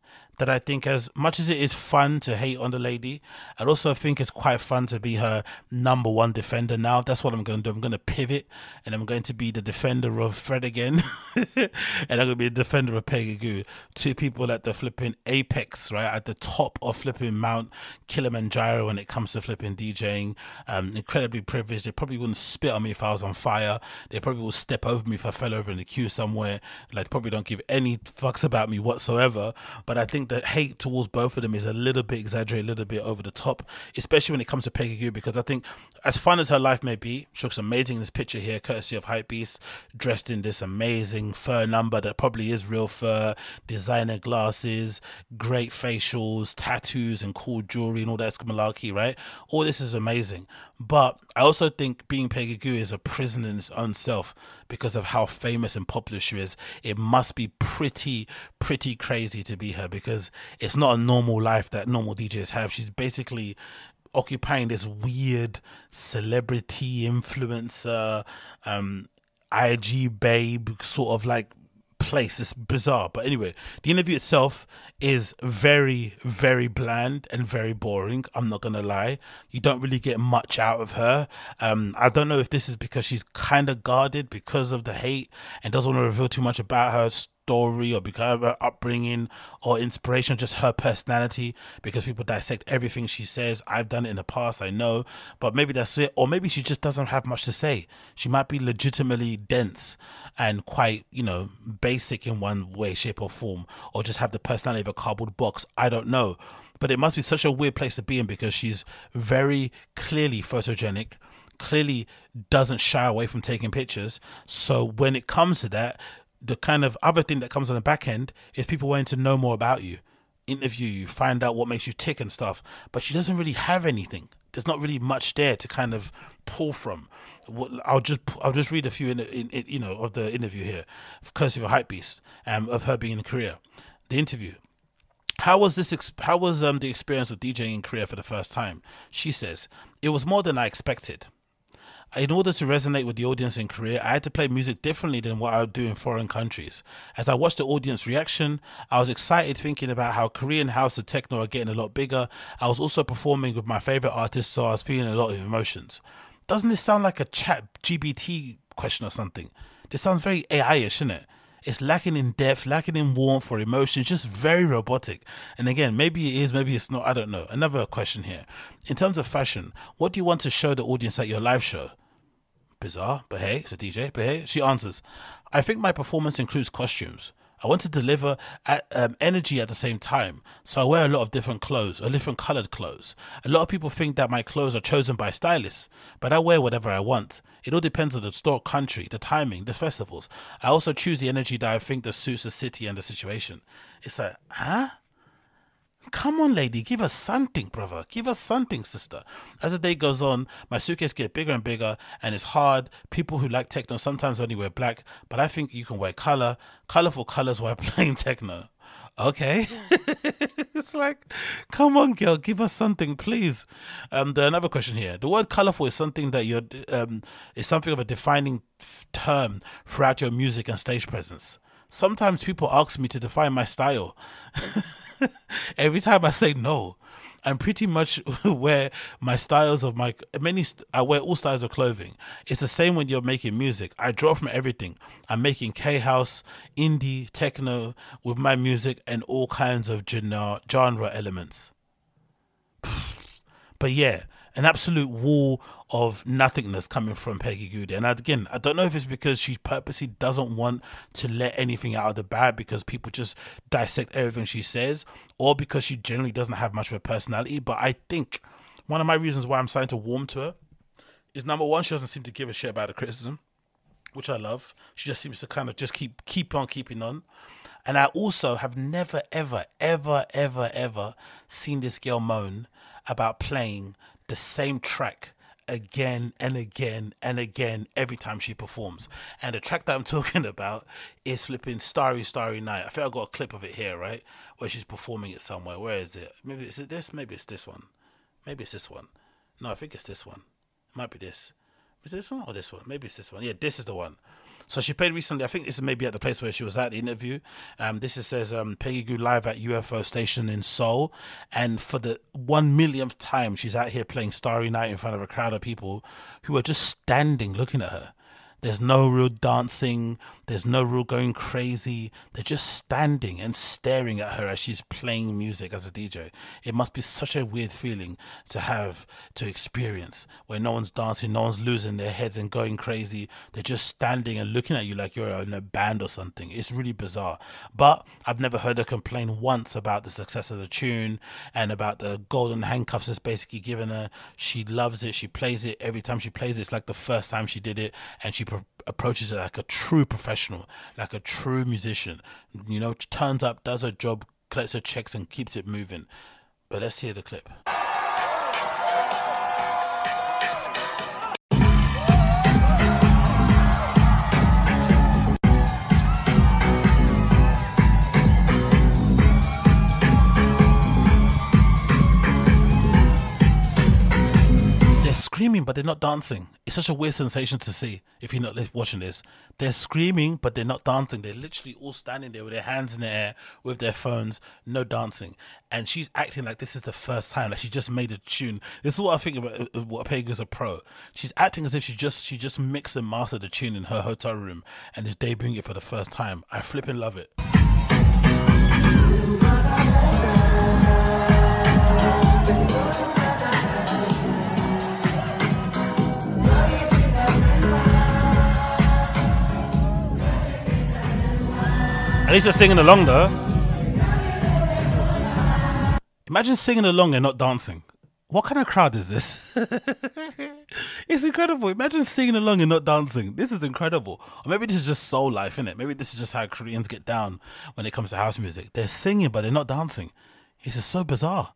Speaker 1: that I think, as much as it is fun to hate on the lady, I also think it's quite fun to be her number one defender now. That's what I'm going to do. I'm going to pivot and I'm going to be the defender of Fred again. and I'm going to be the defender of Peggy Gou. Two people at the flipping apex, right? At the top of flipping Mount Kilimanjaro when it comes to flipping DJing. Um, incredibly privileged. They probably wouldn't spit on me if I was on fire. They probably will step over me if I fell over in the queue somewhere. Like, probably don't give any fucks about me whatsoever. But I think the hate towards both of them is a little bit exaggerated, a little bit over the top, especially when it comes to Peggy Gou, because I think as fun as her life may be, she looks amazing in this picture here, courtesy of Hypebeast, dressed in this amazing fur number that probably is real fur, designer glasses, great facials, tattoos, and cool jewelry and all that malarkey, right? All this is amazing. But I also think being Peggy is a prison in its own self because of how famous and popular she is. It must be pretty, pretty crazy to be her because it's not a normal life that normal DJs have. She's basically occupying this weird celebrity influencer, um, IG babe sort of like place. It's bizarre. But anyway, the interview itself is very, very bland and very boring. I'm not gonna lie. You don't really get much out of her. Um, I don't know if this is because she's kind of guarded because of the hate and doesn't want to reveal too much about her story or because of her upbringing or inspiration, just her personality, because people dissect everything she says. I've done it in the past, I know, but maybe that's it. Or maybe she just doesn't have much to say. She might be legitimately dense and quite, you know, basic in one way, shape, or form, or just have the personality of a cardboard box. I don't know. But it must be such a weird place to be in because she's very clearly photogenic clearly doesn't shy away from taking pictures. So when it comes to that, the kind of other thing that comes on the back end is people wanting to know more about you, interview you, find out what makes you tick and stuff. But she doesn't really have anything. There's not really much there to kind of pull from. I'll just I'll just read a few in, in, in you know of the interview here, a Hypebeast, um, of her being in Korea. The interview. How was this? How was um the experience of DJing in Korea for the first time? She says it was more than I expected in order to resonate with the audience in Korea, I had to play music differently than what I would do in foreign countries. As I watched the audience reaction, I was excited thinking about how Korean house and techno are getting a lot bigger. I was also performing with my favorite artists, so I was feeling a lot of emotions. Doesn't this sound like a chat GBT question or something? This sounds very AI-ish, isn't it? It's lacking in depth, lacking in warmth or emotion, just very robotic. And again, maybe it is, maybe it's not, I don't know. Another question here. In terms of fashion, what do you want to show the audience at your live show? Bizarre, but hey, it's a DJ. But hey, she answers, I think my performance includes costumes. I want to deliver at, um, energy at the same time, so I wear a lot of different clothes, or different colored clothes. A lot of people think that my clothes are chosen by stylists, but I wear whatever I want. It all depends on the store, country, the timing, the festivals. I also choose the energy that I think that suits the city and the situation. It's like, huh? Come on, lady, give us something, brother. Give us something, sister. As the day goes on, my suitcase get bigger and bigger, and it's hard. People who like techno sometimes only wear black, but I think you can wear color, colorful colors while playing techno. Okay, it's like, come on, girl, give us something, please. Um, the another question here: the word colorful is something that you're um is something of a defining term throughout your music and stage presence. Sometimes people ask me to define my style. Every time I say no, I'm pretty much wear my styles of my many. I wear all styles of clothing. It's the same when you're making music. I draw from everything. I'm making K house, indie, techno with my music and all kinds of genre, genre elements. But yeah, an absolute wall of nothingness coming from Peggy Goudy. And again, I don't know if it's because she purposely doesn't want to let anything out of the bag because people just dissect everything she says, or because she generally doesn't have much of a personality. But I think one of my reasons why I'm starting to warm to her is number one, she doesn't seem to give a shit about the criticism, which I love. She just seems to kind of just keep keep on keeping on. And I also have never, ever, ever, ever, ever seen this girl moan about playing the same track again and again and again every time she performs. And the track that I'm talking about is flipping Starry Starry Night. I think I got a clip of it here, right? Where she's performing it somewhere. Where is it? Maybe is it this? Maybe it's this one. Maybe it's this one. No, I think it's this one. It might be this. Is this one or this one? Maybe it's this one. Yeah, this is the one. So she played recently. I think this is maybe at the place where she was at the interview. Um, this is, says um, Peggy Gou live at UFO station in Seoul, and for the one millionth time, she's out here playing Starry Night in front of a crowd of people who are just standing looking at her. There's no real dancing. There's no rule going crazy. They're just standing and staring at her as she's playing music as a DJ. It must be such a weird feeling to have to experience where no one's dancing, no one's losing their heads and going crazy. They're just standing and looking at you like you're in a band or something. It's really bizarre. But I've never heard her complain once about the success of the tune and about the golden handcuffs it's basically given her. She loves it. She plays it every time she plays it. It's like the first time she did it and she approaches it like a true professional, like a true musician. You know, turns up, does her job, collects her checks, and keeps it moving. But let's hear the clip. Screaming, but they're not dancing. It's such a weird sensation to see if you're not watching this. They're screaming, but they're not dancing. They're literally all standing there with their hands in the air, with their phones, no dancing. And she's acting like this is the first time, like she just made a tune. This is what I think about uh, what Pega's a pro. She's acting as if she just she just mixed and mastered the tune in her hotel room and is debuting it for the first time. I flipping love it. At least they're singing along though. Imagine singing along and not dancing. What kind of crowd is this? it's incredible. Imagine singing along and not dancing. This is incredible. Or maybe this is just Seoul life, isn't it? Maybe this is just how Koreans get down when it comes to house music. They're singing, but they're not dancing. It's just so bizarre.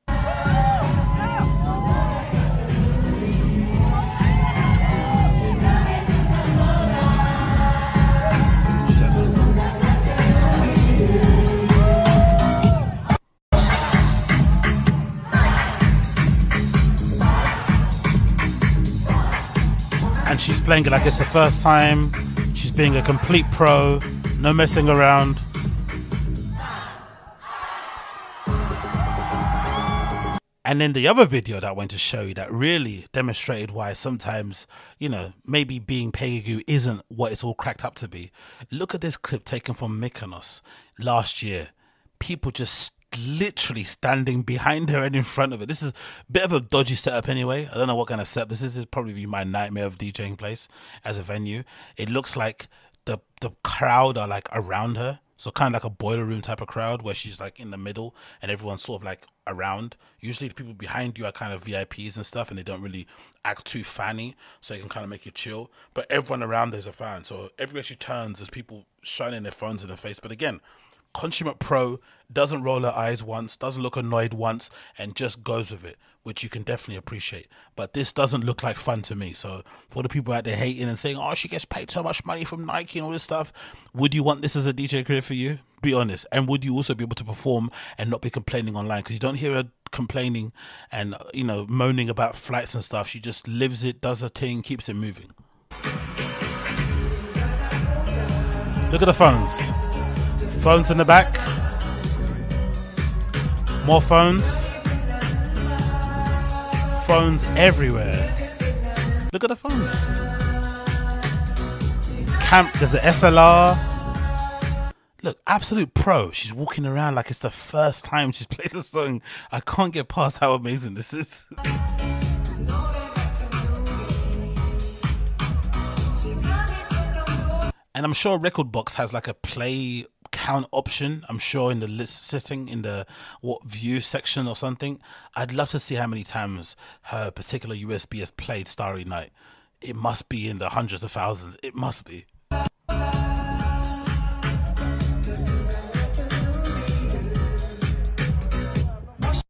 Speaker 1: She's playing it like it's the first time. She's being a complete pro, no messing around. And then the other video that I went to show you that really demonstrated why sometimes, you know, maybe being Peggy Gou isn't what it's all cracked up to be. Look at this clip taken from Mykonos last year. People just literally standing behind her and in front of her. This is a bit of a dodgy setup anyway. I don't know what kind of setup this is. This probably be my nightmare of DJing place as a venue. It looks like the the crowd are like around her. So kind of like a boiler room type of crowd where she's like in the middle and everyone's sort of like around. Usually the people behind you are kind of VIPs and stuff and they don't really act too fanny so they can kind of make you chill. But everyone around there's a fan. So everywhere she turns there's people shining their phones in her face. But again, consummate pro doesn't roll her eyes once, doesn't look annoyed once, and just goes with it, which you can definitely appreciate. But this doesn't look like fun to me. So for the people out there hating and saying, "Oh, she gets paid so much money from Nike and all this stuff," would you want this as a DJ career for you? Be honest, and would you also be able to perform and not be complaining online? Because you don't hear her complaining and you know moaning about flights and stuff. She just lives it, does her thing, keeps it moving. Look at the phones. Phones in the back. More phones. Phones everywhere. Look at the phones. Camp, there's an SLR. Look, absolute pro. She's walking around like it's the first time she's played the song. I can't get past how amazing this is. and I'm sure rekordbox has like a play count option. I'm sure in the list setting in the what view section or something. I'd love to see how many times her particular USB has played Starry Night. It must be in the hundreds of thousands. It must be.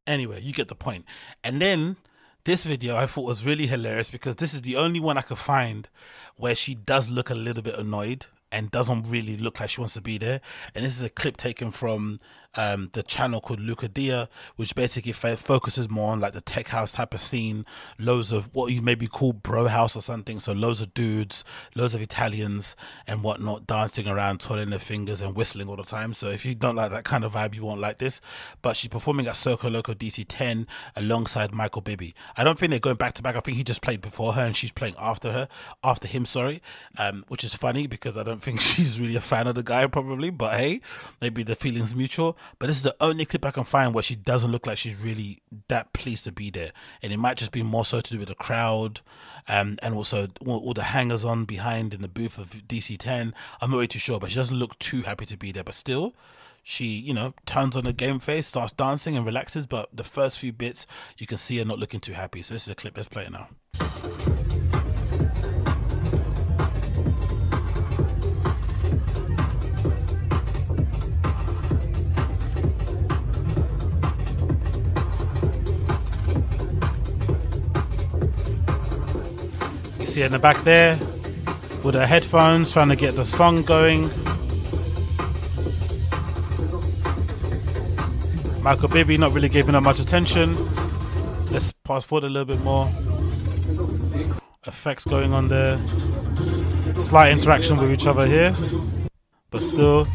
Speaker 1: Anyway, you get the point. And then this video I thought was really hilarious because this is the only one I could find where she does look a little bit annoyed and doesn't really look like she wants to be there. And this is a clip taken from um, the channel called Luca Dia, which basically f- focuses more on like the tech house type of scene. Loads of what you maybe call bro house or something. So loads of dudes, loads of Italians and whatnot dancing around, twirling their fingers and whistling all the time. So if you don't like that kind of vibe, you won't like this. But she's performing at Circo Loco DC 10 alongside Michael Bibi. I don't think they're going back to back. I think he just played before her and she's playing after her, after him, sorry. Um, which is funny because I don't think she's really a fan of the guy probably. But hey, maybe the feeling's mutual. But this is the only clip I can find where she doesn't look like she's really that pleased to be there, and it might just be more so to do with the crowd, um, and also all, the hangers on behind in the booth of DC10. I'm not really too sure, but she doesn't look too happy to be there. But still, she you know turns on the game face, starts dancing and relaxes. But the first few bits, you can see her not looking too happy. So this is a clip. Let's play it now. In the back there with her headphones trying to get the song going. Michael Bibi not really giving her much attention. Let's pass forward a little bit more. effects going on there. Slight interaction with each other here, but still,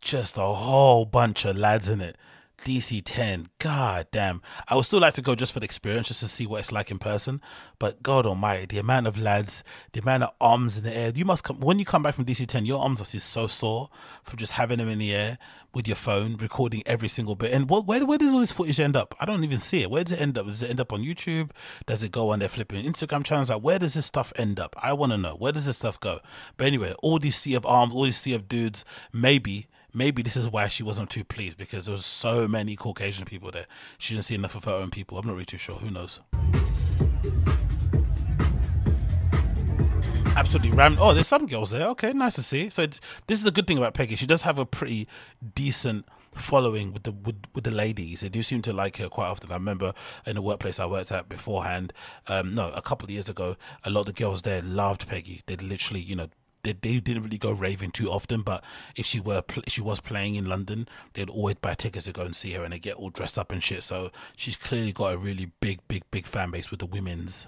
Speaker 1: just a whole bunch of lads in it. DC 10, god damn. I would still like to go just for the experience, just to see what it's like in person. But God almighty, the amount of lads, the amount of arms in the air. You must come, when you come back from DC 10, your arms are just so sore from just having them in the air with your phone, recording every single bit. And what, where, where does all this footage end up? I don't even see it. Where does it end up? Does it end up on YouTube? Does it go on their flipping Instagram channels? Like, where does this stuff end up? I want to know. Where does this stuff go? But anyway, all these sea of arms, all these sea of dudes, maybe maybe this is why she wasn't too pleased because there was so many Caucasian people there. She didn't see enough of her own people. I'm not really too sure. Who knows? Absolutely ram. Oh, there's some girls there. Okay, nice to see. So this is a good thing about Peggy. She does have a pretty decent following with the with, with the ladies. They do seem to like her quite often. I remember in the workplace I worked at beforehand, um, no, a couple of years ago, a lot of the girls there loved Peggy. They literally, you know, they, they didn't really go raving too often, but if she were if she was playing in London, they'd always buy tickets to go and see her, and they get all dressed up and shit. So she's clearly got a really big, big, big fan base with the women's.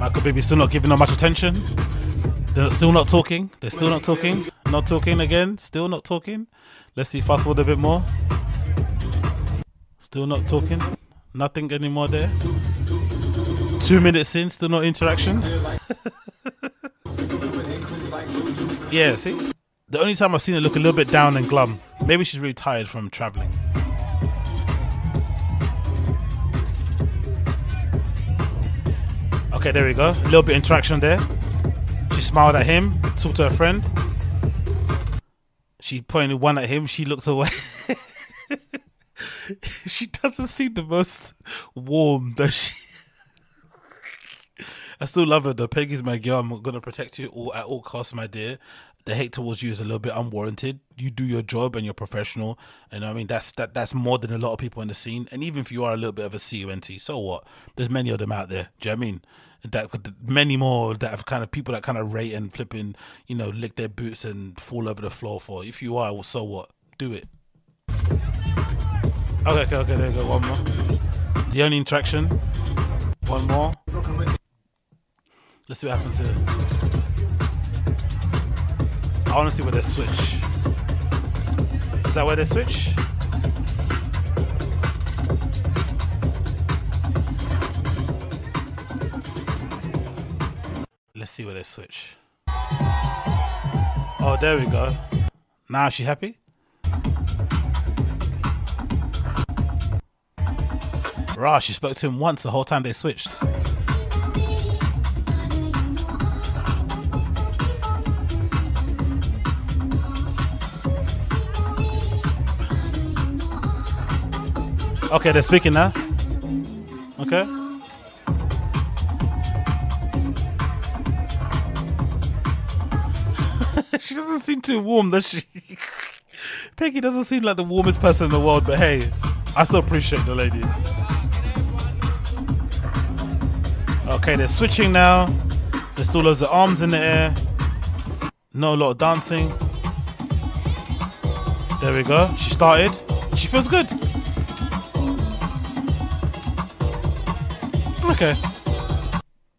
Speaker 1: Michael Bibi still not giving her much attention. They're still not talking. They're still not talking. Not talking again. Still not talking. Let's see. Fast forward a bit more. Still not talking. Nothing anymore there. Two minutes in, still no interaction. yeah, see? The only time I've seen it look a little bit down and glum. Maybe she's really tired from traveling. Okay, there we go. A little bit interaction there. She smiled at him, talked to her friend. She pointed one at him, she looked away. she doesn't seem the most warm, does she? I still love her though. Peggy's my girl. I'm gonna protect you all at all costs, my dear. The hate towards you is a little bit unwarranted. You do your job and you're professional, and I mean that's that that's more than a lot of people in the scene. And even if you are a little bit of a CUNT, so what? There's many of them out there. Do you know I mean? That many more that have kind of people that kind of rate and flipping, you know, lick their boots and fall over the floor for. If you are, well, so what? Do it. Okay, okay, okay, there you go. One more. The only interaction. One more. Let's see what happens here. I want to see where they switch. Is that where they switch? Let's see where they switch. Oh, there we go. Now, she happy? Rah, she spoke to him once the whole time they switched. Okay, they're speaking now. Okay. she doesn't seem too warm, does she? Peggy doesn't seem like the warmest person in the world, but hey, I still appreciate the lady. Okay, they're switching now. There's still loads of arms in the air. No, a lot of dancing. There we go. She started. She feels good. Okay.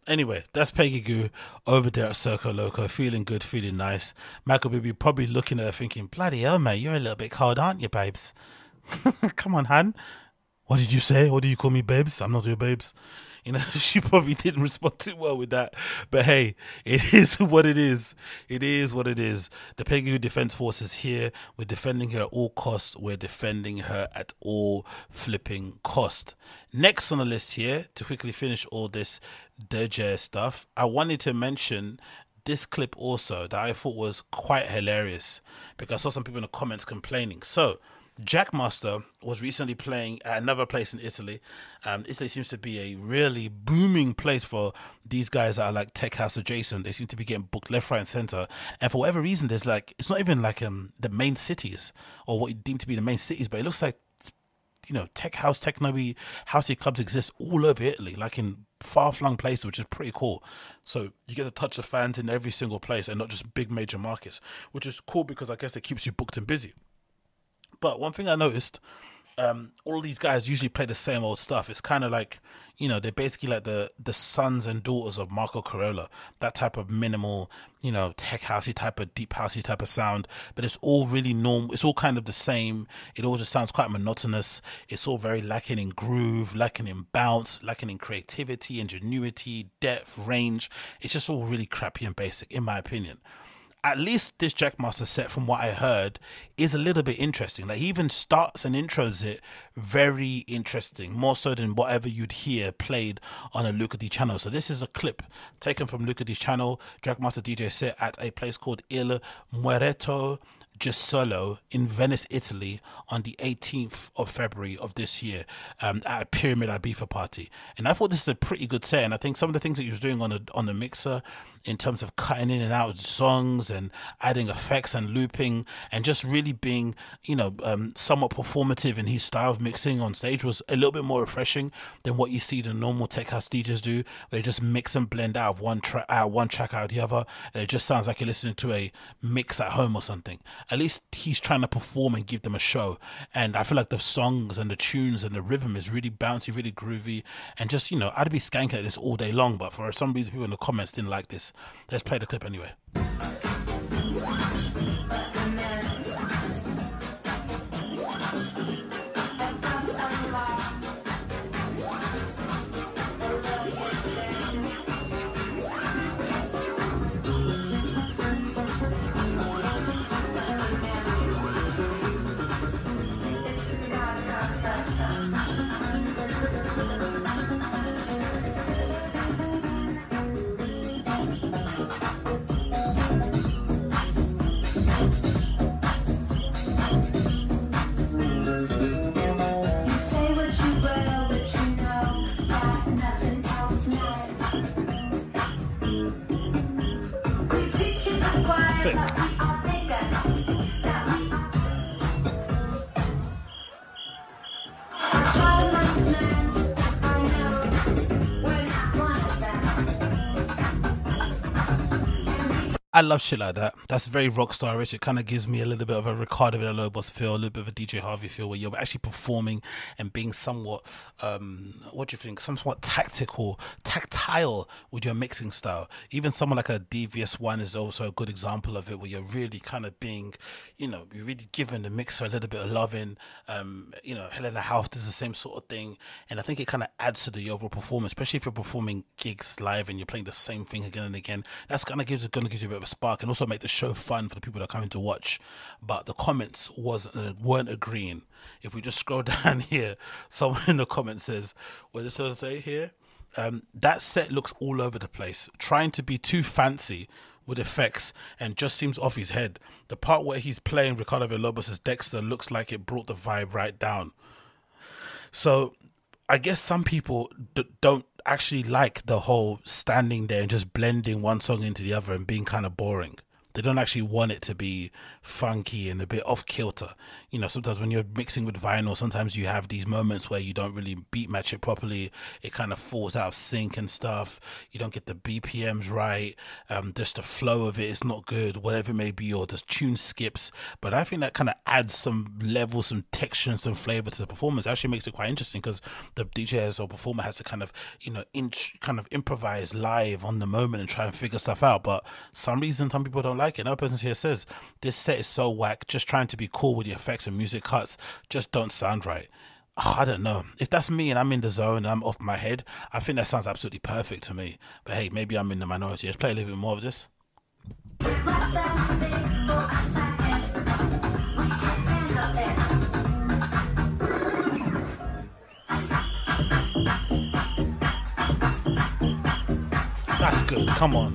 Speaker 1: Anyway, that's Peggy Gou over there at Circo Loco, feeling good, feeling nice. Michael Bibi probably looking at her thinking, bloody hell, mate, you're a little bit cold, aren't you, babes? Come on, Han. What did you say? What do you call me, babes? I'm not your babes. You know, she probably didn't respond too well with that. But hey, it is what it is. It is what it is. The Peggy Gou Defense Force is here. We're defending her at all costs. We're defending her at all flipping cost. Next on the list here, to quickly finish all this DJ stuff, I wanted to mention this clip also that I thought was quite hilarious because I saw some people in the comments complaining. So, Jackmaster was recently playing at another place in Italy. Um, Italy seems to be a really booming place for these guys that are like tech house adjacent. They seem to be getting booked left, right, and center. And for whatever reason, there's like it's not even like um the main cities or what you deem to be the main cities, but it looks like you know tech house, techno housey clubs exist all over Italy, like in far flung places, which is pretty cool. So you get to touch the fans in every single place and not just big major markets, which is cool because I guess it keeps you booked and busy. But one thing I noticed, um, all these guys usually play the same old stuff. It's kind of like, you know, they're basically like the the sons and daughters of Marco Carola. That type of minimal, you know, tech housey type of deep housey type of sound. But it's all really normal. It's all kind of the same. It all just sounds quite monotonous. It's all very lacking in groove, lacking in bounce, lacking in creativity, ingenuity, depth, range. It's just all really crappy and basic, in my opinion at least this Jackmaster set, from what I heard, is a little bit interesting. Like he even starts and intros it very interesting, more so than whatever you'd hear played on a Luca D channel. So this is a clip taken from Luca D's channel, Jackmaster DJ set at a place called Il Muretto Jesolo in Venice, Italy, on the 18th of February of this year um, at a Pyramid Ibiza party. And I thought this is a pretty good set. And I think some of the things that he was doing on the on the mixer in terms of cutting in and out songs and adding effects and looping and just really being, you know, um, somewhat performative in his style of mixing on stage was a little bit more refreshing than what you see the normal tech house DJs do. They just mix and blend out of one track out one track out of the other. And it just sounds like you're listening to a mix at home or something. At least he's trying to perform and give them a show. And I feel like the songs and the tunes and the rhythm is really bouncy, really groovy, and just you know, I'd be skanking at this all day long. But for some reason, people in the comments didn't like this. Let's play the clip anyway. Sick. I love shit like that. That's very rock starish. It kind of gives me a little bit of a Ricardo Villalobos feel, a little bit of a DJ Harvey feel, where you're actually performing and being somewhat, um, what do you think, somewhat tactical, tactile with your mixing style. Even someone like a Devious One is also a good example of it, where you're really kind of being, you know, you're really giving the mixer a little bit of loving. Um, you know, Helena Hauff does the same sort of thing, and I think it kind of adds to the overall performance, especially if you're performing gigs live and you're playing the same thing again and again. That's kind of gives it, going to give you a bit of a spark and also make the show fun for the people that are coming to watch. But the comments wasn't uh, weren't agreeing. If we just scroll down here, someone in the comments says, "What does it say here?" Um, that set looks all over the place, trying to be too fancy with effects and just seems off his head. The part where he's playing Ricardo Villalobos as Dexter looks like it brought the vibe right down. So I guess some people d- don't actually like the whole standing there and just blending one song into the other and being kind of boring. They don't actually want it to be funky and a bit off kilter. You know, sometimes when you're mixing with vinyl, sometimes you have these moments where you don't really beat match it properly. It kind of falls out of sync and stuff. You don't get the BPMs right. Um, just the flow of it is not good, whatever it may be, or the tune skips. But I think that kind of adds some level, some texture, and some flavor to the performance. It actually makes it quite interesting because the DJ or performer has to kind of, you know, in, kind of improvise live on the moment and try and figure stuff out. But some reason, some people don't like it. Another person here says this set is so whack. Just trying to be cool with the effects and music cuts just don't sound right. Oh, I don't know. If that's me and I'm in the zone and I'm off my head, I think that sounds absolutely perfect to me. But hey, maybe I'm in the minority. Let's play a little bit more of this. That's good. Come on.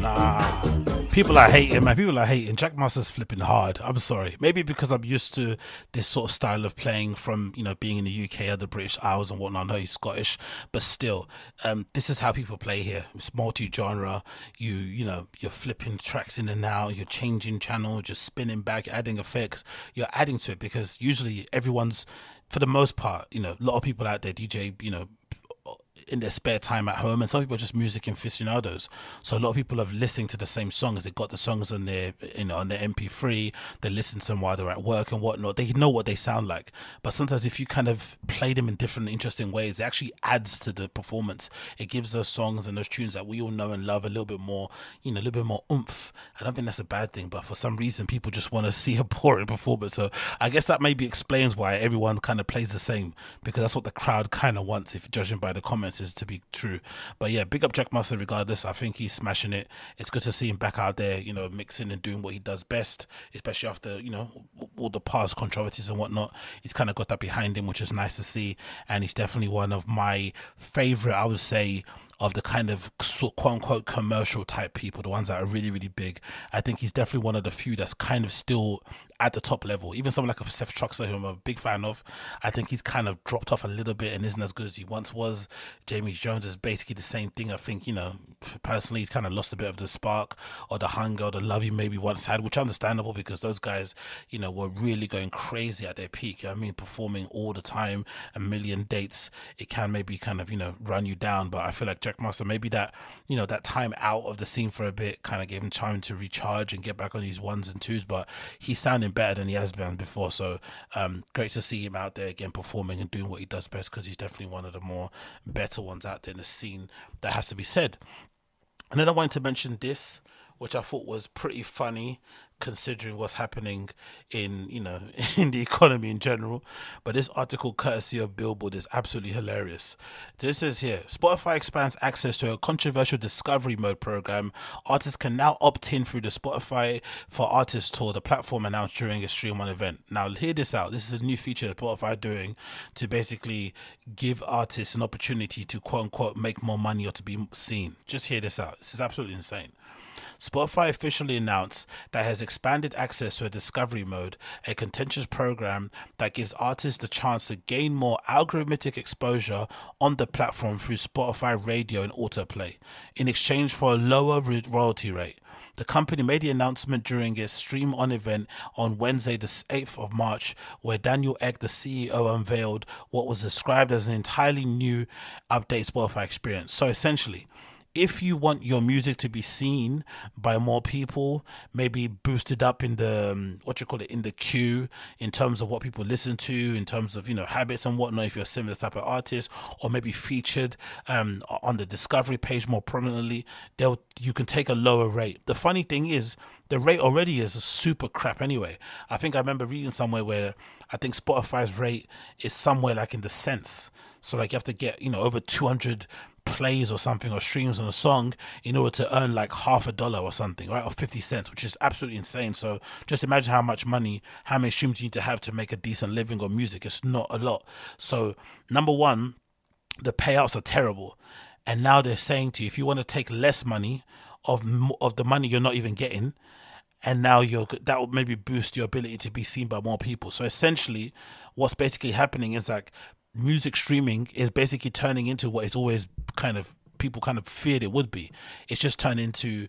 Speaker 1: Nah. People are hating, man. People are hating. Jackmaster's flipping hard. I'm sorry. Maybe because I'm used to this sort of style of playing from, you know, being in the UK or the British Isles and whatnot. I know he's Scottish, but still, um, this is how people play here. It's multi-genre. You, you know, you're flipping tracks in and out. You're changing channel, just spinning back, adding effects. You're adding to it because usually everyone's, for the most part, you know, a lot of people out there DJ, you know, in their spare time at home, and some people are just music aficionados. So a lot of people are listening to the same songs. They got the songs on their, you know, on their MP3. They listen to them while they're at work and whatnot. They know what they sound like. But sometimes if you kind of play them in different, interesting ways, it actually adds to the performance. It gives those songs and those tunes that we all know and love a little bit more, you know, a little bit more oomph. I don't think that's a bad thing, but for some reason, people just want to see a boring performance. So I guess that maybe explains why everyone kind of plays the same because that's what the crowd kind of wants, if judging by the comments to be true. But yeah, big up Jackmaster regardless. I think he's smashing it. It's good to see him back out there, you know, mixing and doing what he does best, especially after, you know, all the past controversies and whatnot. He's kind of got that behind him, which is nice to see. And he's definitely one of my favorite, I would say, of the kind of quote unquote commercial type people, the ones that are really, really big. I think he's definitely one of the few that's kind of still at the top level. Even someone like a Seth Troxler, who I'm a big fan of, I think he's kind of dropped off a little bit and isn't as good as he once was. Jamie Jones is basically the same thing. I think, you know, personally, he's kind of lost a bit of the spark or the hunger or the love he maybe once had, which is understandable because those guys, you know, were really going crazy at their peak. I mean, performing all the time, a million dates, it can maybe kind of, you know, run you down. But I feel like Jackmaster, maybe that, you know, that time out of the scene for a bit kind of gave him time to recharge and get back on these ones and twos. But he's sounding better than he has been before. So um, great to see him out there again performing and doing what he does best because he's definitely one of the more better ones out there in the scene. That has to be said. And then I wanted to mention this, which I thought was pretty funny considering what's happening in you know in the economy in general. But this article courtesy of billboard is absolutely hilarious. This is here spotify expands access to a controversial discovery mode program. Artists can now opt in through the spotify for artists tour the platform announced during a stream on event. Now hear this out. This is a new feature that spotify doing to basically give artists an opportunity to quote unquote make more money or to be seen. Just hear this out. This is absolutely insane Spotify officially announced that it has expanded access to a discovery mode, a contentious program that gives artists the chance to gain more algorithmic exposure on the platform through Spotify radio and autoplay, in exchange for a lower royalty rate. The company made the announcement during its Stream On event on Wednesday, the 8th of March, where Daniel Ek, the CEO, unveiled what was described as an entirely new update Spotify experience. So essentially, if you want your music to be seen by more people, maybe boosted up in the um, what you call it in the queue in terms of what people listen to, in terms of you know habits and whatnot. If you're a similar type of artist, or maybe featured um, on the discovery page more prominently, they'll you can take a lower rate. The funny thing is, the rate already is super crap anyway. I think I remember reading somewhere where I think Spotify's rate is somewhere like in the cents. So like you have to get you know over 200 plays or something or streams on a song in order to earn like half a dollar or something, right? Or 50 cents, which is absolutely insane. So just imagine how much money, how many streams you need to have to make a decent living on music. It's not a lot. So, number one, the payouts are terrible. And now they're saying to you, if you want to take less money of of the money you're not even getting, and now you're that will maybe boost your ability to be seen by more people. So essentially, what's basically happening is like music streaming is basically turning into what it's always kind of people kind of feared it would be. It's just turned into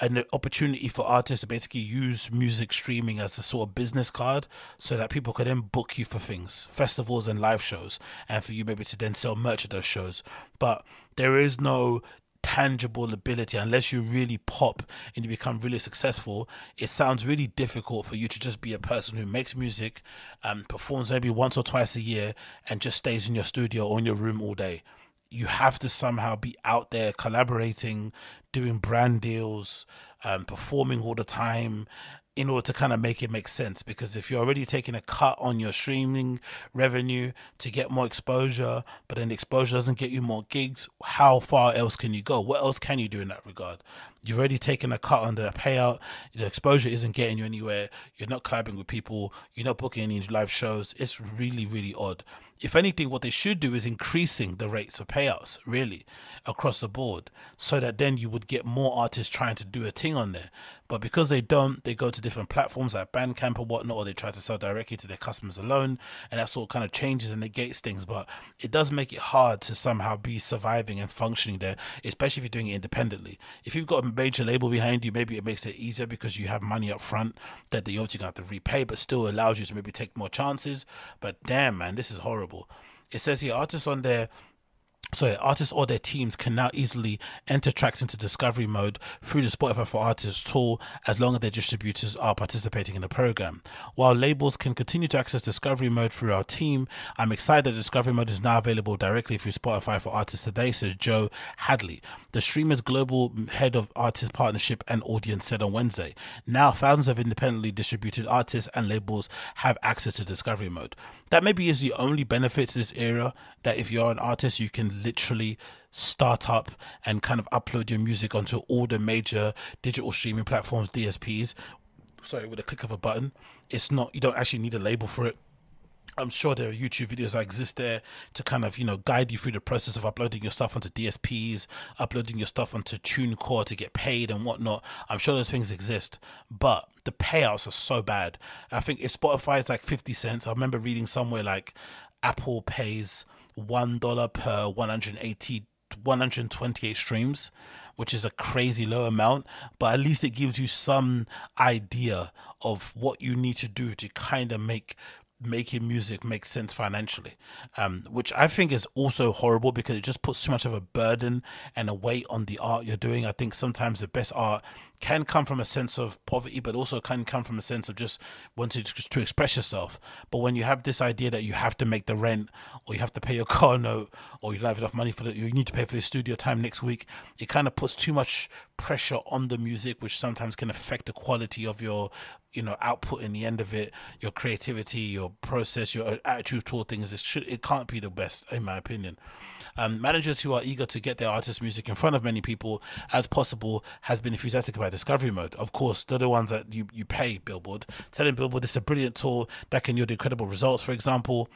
Speaker 1: an opportunity for artists to basically use music streaming as a sort of business card so that people could then book you for things, festivals and live shows, and for you maybe to then sell merch at those shows. But there is no tangible ability unless you really pop and you become really successful it sounds really difficult for you to just be a person who makes music and um, performs maybe once or twice a year and just stays in your studio or in your room all day. You have to somehow be out there collaborating doing brand deals um, performing all the time in order to kind of make it make sense because if you're already taking a cut on your streaming revenue to get more exposure but then exposure doesn't get you more gigs how far else can you go? What else can you do in that regard you've already taken a cut on the payout the exposure isn't getting you anywhere you're not collabing with people you're not booking any live shows it's really really odd if anything, what they should do is increasing the rates of payouts, really, across the board, so that then you would get more artists trying to do a thing on there. But because they don't, they go to different platforms like Bandcamp or whatnot, or they try to sell directly to their customers alone, and that sort of kind of changes and negates things. But it does make it hard to somehow be surviving and functioning there, especially if you're doing it independently. If you've got major label behind you, maybe it makes it easier because you have money up front that they obviously to have to repay, but still allows you to maybe take more chances. But damn, man, this is horrible. It says here artists on there so artists or their teams can now easily enter tracks into discovery mode through the Spotify for Artists tool as long as their distributors are participating in the program. While labels can continue to access discovery mode through our team, I'm excited that discovery mode is now available directly through Spotify for Artists today, says Joe Hadley. The streamer's global head of artist partnership and audience said on Wednesday. Now thousands of independently distributed artists and labels have access to discovery mode. That maybe is the only benefit to this era that if you're an artist, you can literally start up and kind of upload your music onto all the major digital streaming platforms, DSPs. Sorry, with a click of a button. It's not, you don't actually need a label for it. I'm sure there are YouTube videos that exist there to kind of, you know, guide you through the process of uploading your stuff onto DSPs, uploading your stuff onto TuneCore to get paid and whatnot. I'm sure those things exist, but the payouts are so bad. I think if Spotify is like 50 cents, I remember reading somewhere like Apple pays $1 per 180 128 streams, which is a crazy low amount, but at least it gives you some idea of what you need to do to kind of make making music make sense financially, um, which I think is also horrible because it just puts too much of a burden and a weight on the art you're doing. I think sometimes the best art can come from a sense of poverty, but also can come from a sense of just wanting to, to express yourself. But when you have this idea that you have to make the rent, or you have to pay your car note, or you don't have enough money for the, you need to pay for the studio time next week, it kind of puts too much pressure on the music, which sometimes can affect the quality of your, you know, output in the end of it, your creativity, your process, your attitude toward things. It should, it can't be the best, in my opinion. Um, managers who are eager to get their artist music in front of many people as possible has been enthusiastic about discovery mode. Of course, they're the ones that you, you pay Billboard, telling Billboard this is a brilliant tool that can yield incredible results. For example,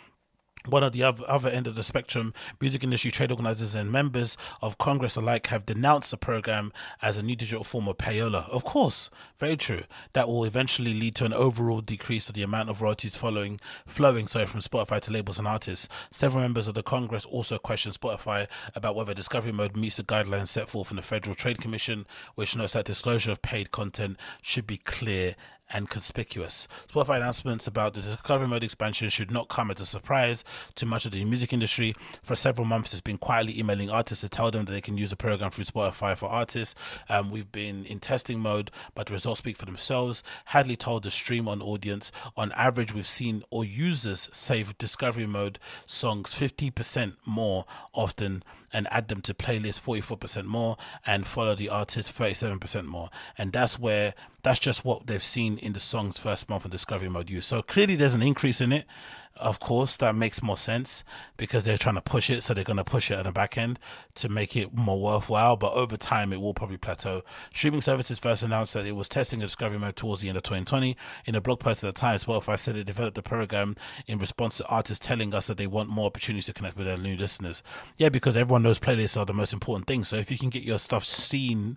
Speaker 1: one of the other end of the spectrum, music industry trade organizers and members of Congress alike have denounced the program as a new digital form of payola. Of course, very true. That will eventually lead to an overall decrease of the amount of royalties following flowing sorry from Spotify to labels and artists. Several members of the Congress also questioned Spotify about whether discovery mode meets the guidelines set forth in the Federal Trade Commission, which notes that disclosure of paid content should be clear and conspicuous. Spotify announcements about the discovery mode expansion should not come as a surprise to much of the music industry. For several months, it's been quietly emailing artists to tell them that they can use the program through Spotify for artists. Um, we've been in testing mode, but the results speak for themselves. Hadley told the Stream On audience, on average, we've seen or users save discovery mode songs 50% more often and add them to playlist 44% more and follow the artist 37% more. And that's where that's just what they've seen in the song's first month of discovery mode use. So clearly there's an increase in it. Of course, that makes more sense because they're trying to push it, so they're going to push it on the back end to make it more worthwhile. But over time, it will probably plateau. Streaming services first announced that it was testing a discovery mode towards the end of 2020. In a blog post at the time, Spotify said it developed the program in response to artists telling us that they want more opportunities to connect with their new listeners. Yeah, because everyone knows playlists are the most important thing. So if you can get your stuff seen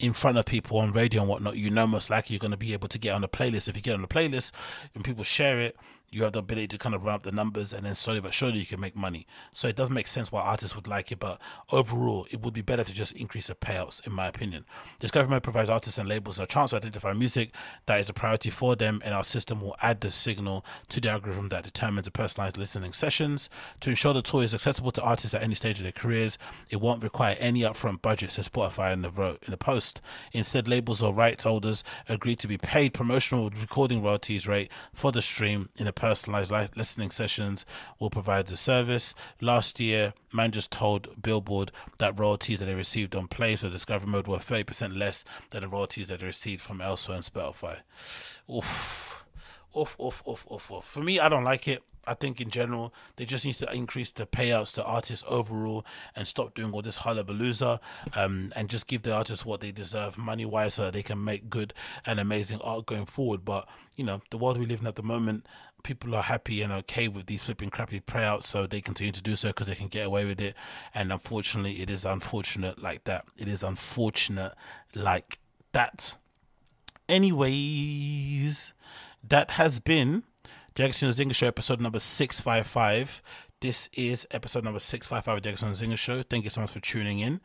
Speaker 1: in front of people on radio and whatnot, you know most likely you're going to be able to get on the playlist. If you get on the playlist and people share it, you have the ability to kind of ramp the numbers and then slowly but surely you can make money. So it does make sense why artists would like it, but overall it would be better to just increase the payouts, in my opinion. Discovery Mode provides artists and labels a chance to identify music that is a priority for them, and our system will add the signal to the algorithm that determines the personalized listening sessions. To ensure the tool is accessible to artists at any stage of their careers, it won't require any upfront budget, says Spotify in the, in the post. Instead, labels or rights holders agree to be paid promotional recording royalties rate for the stream in a personalized listening sessions will provide the service. Last year, man just told Billboard that royalties that they received on plays for Discovery Mode were 30% less than the royalties that they received from elsewhere on Spotify. Oof. Oof, oof, oof, oof, oof. For me, I don't like it. I think in general they just need to increase the payouts to artists overall and stop doing all this hullabalooza um, and just give the artists what they deserve money wise so that they can make good and amazing art going forward. But you know the world we live in at the moment, people are happy and okay with these flipping crappy payouts, so they continue to do so because they can get away with it. And unfortunately, it is unfortunate like that. It is unfortunate like that. Anyways, that has been Agostinho Zinga Show episode number 655. This is episode number 655 of the Agostinho Zinga Show. Thank you so much for tuning in.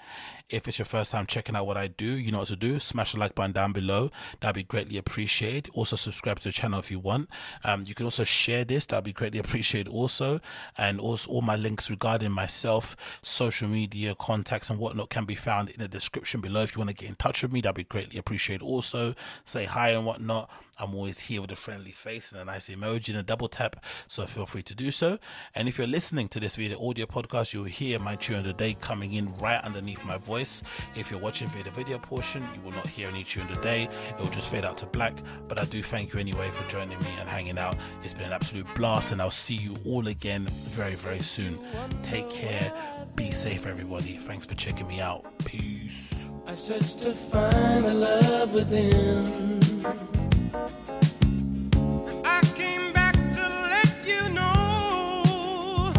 Speaker 1: If it's your first time checking out what I do, you know what to do. Smash the like button down below. That'd be greatly appreciated. Also, subscribe to the channel if you want. Um, you can also share this. That'd be greatly appreciated also. And also, all my links regarding myself, social media, contacts, and whatnot can be found in the description below. If you want to get in touch with me, that'd be greatly appreciated also. Say hi and whatnot. I'm always here with a friendly face and a nice emoji and a double tap, so feel free to do so. And if you're listening to this video audio podcast, you'll hear my tune of the day coming in right underneath my voice. If you're watching via the video portion, you will not hear any tune of the day, it will just fade out to black. But I do thank you anyway for joining me and hanging out. It's been an absolute blast, and I'll see you all again very, very soon. Take care, be safe, everybody. Thanks for checking me out. Peace.
Speaker 2: I searched to find the love within. I came back to let you know.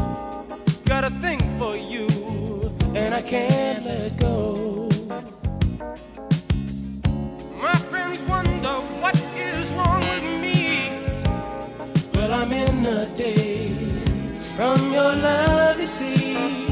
Speaker 2: Got a thing for you, and I can't let go. My friends wonder what is wrong with me. Well, I'm in a daze from your love, you see.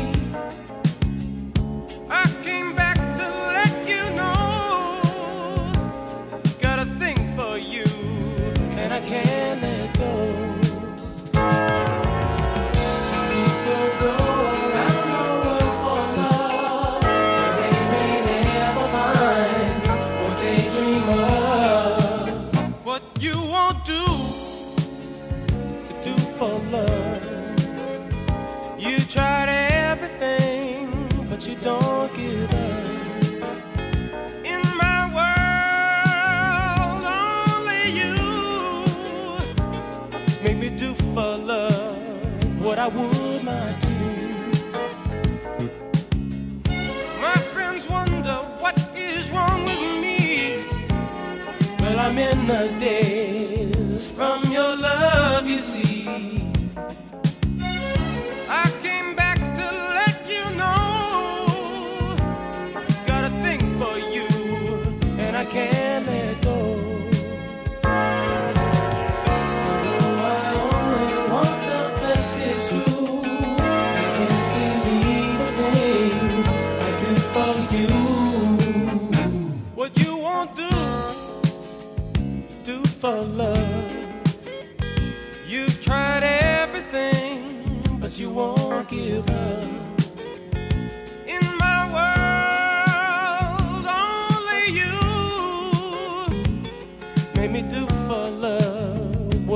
Speaker 2: I would not do. My friends wonder what is wrong with me. Well, I'm in the days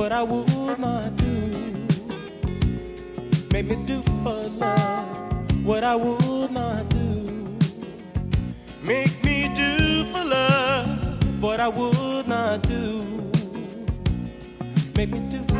Speaker 2: what I would not do. Make me do for love what I would not do. Make me do for love what I would not do. Make me do for love what I would not do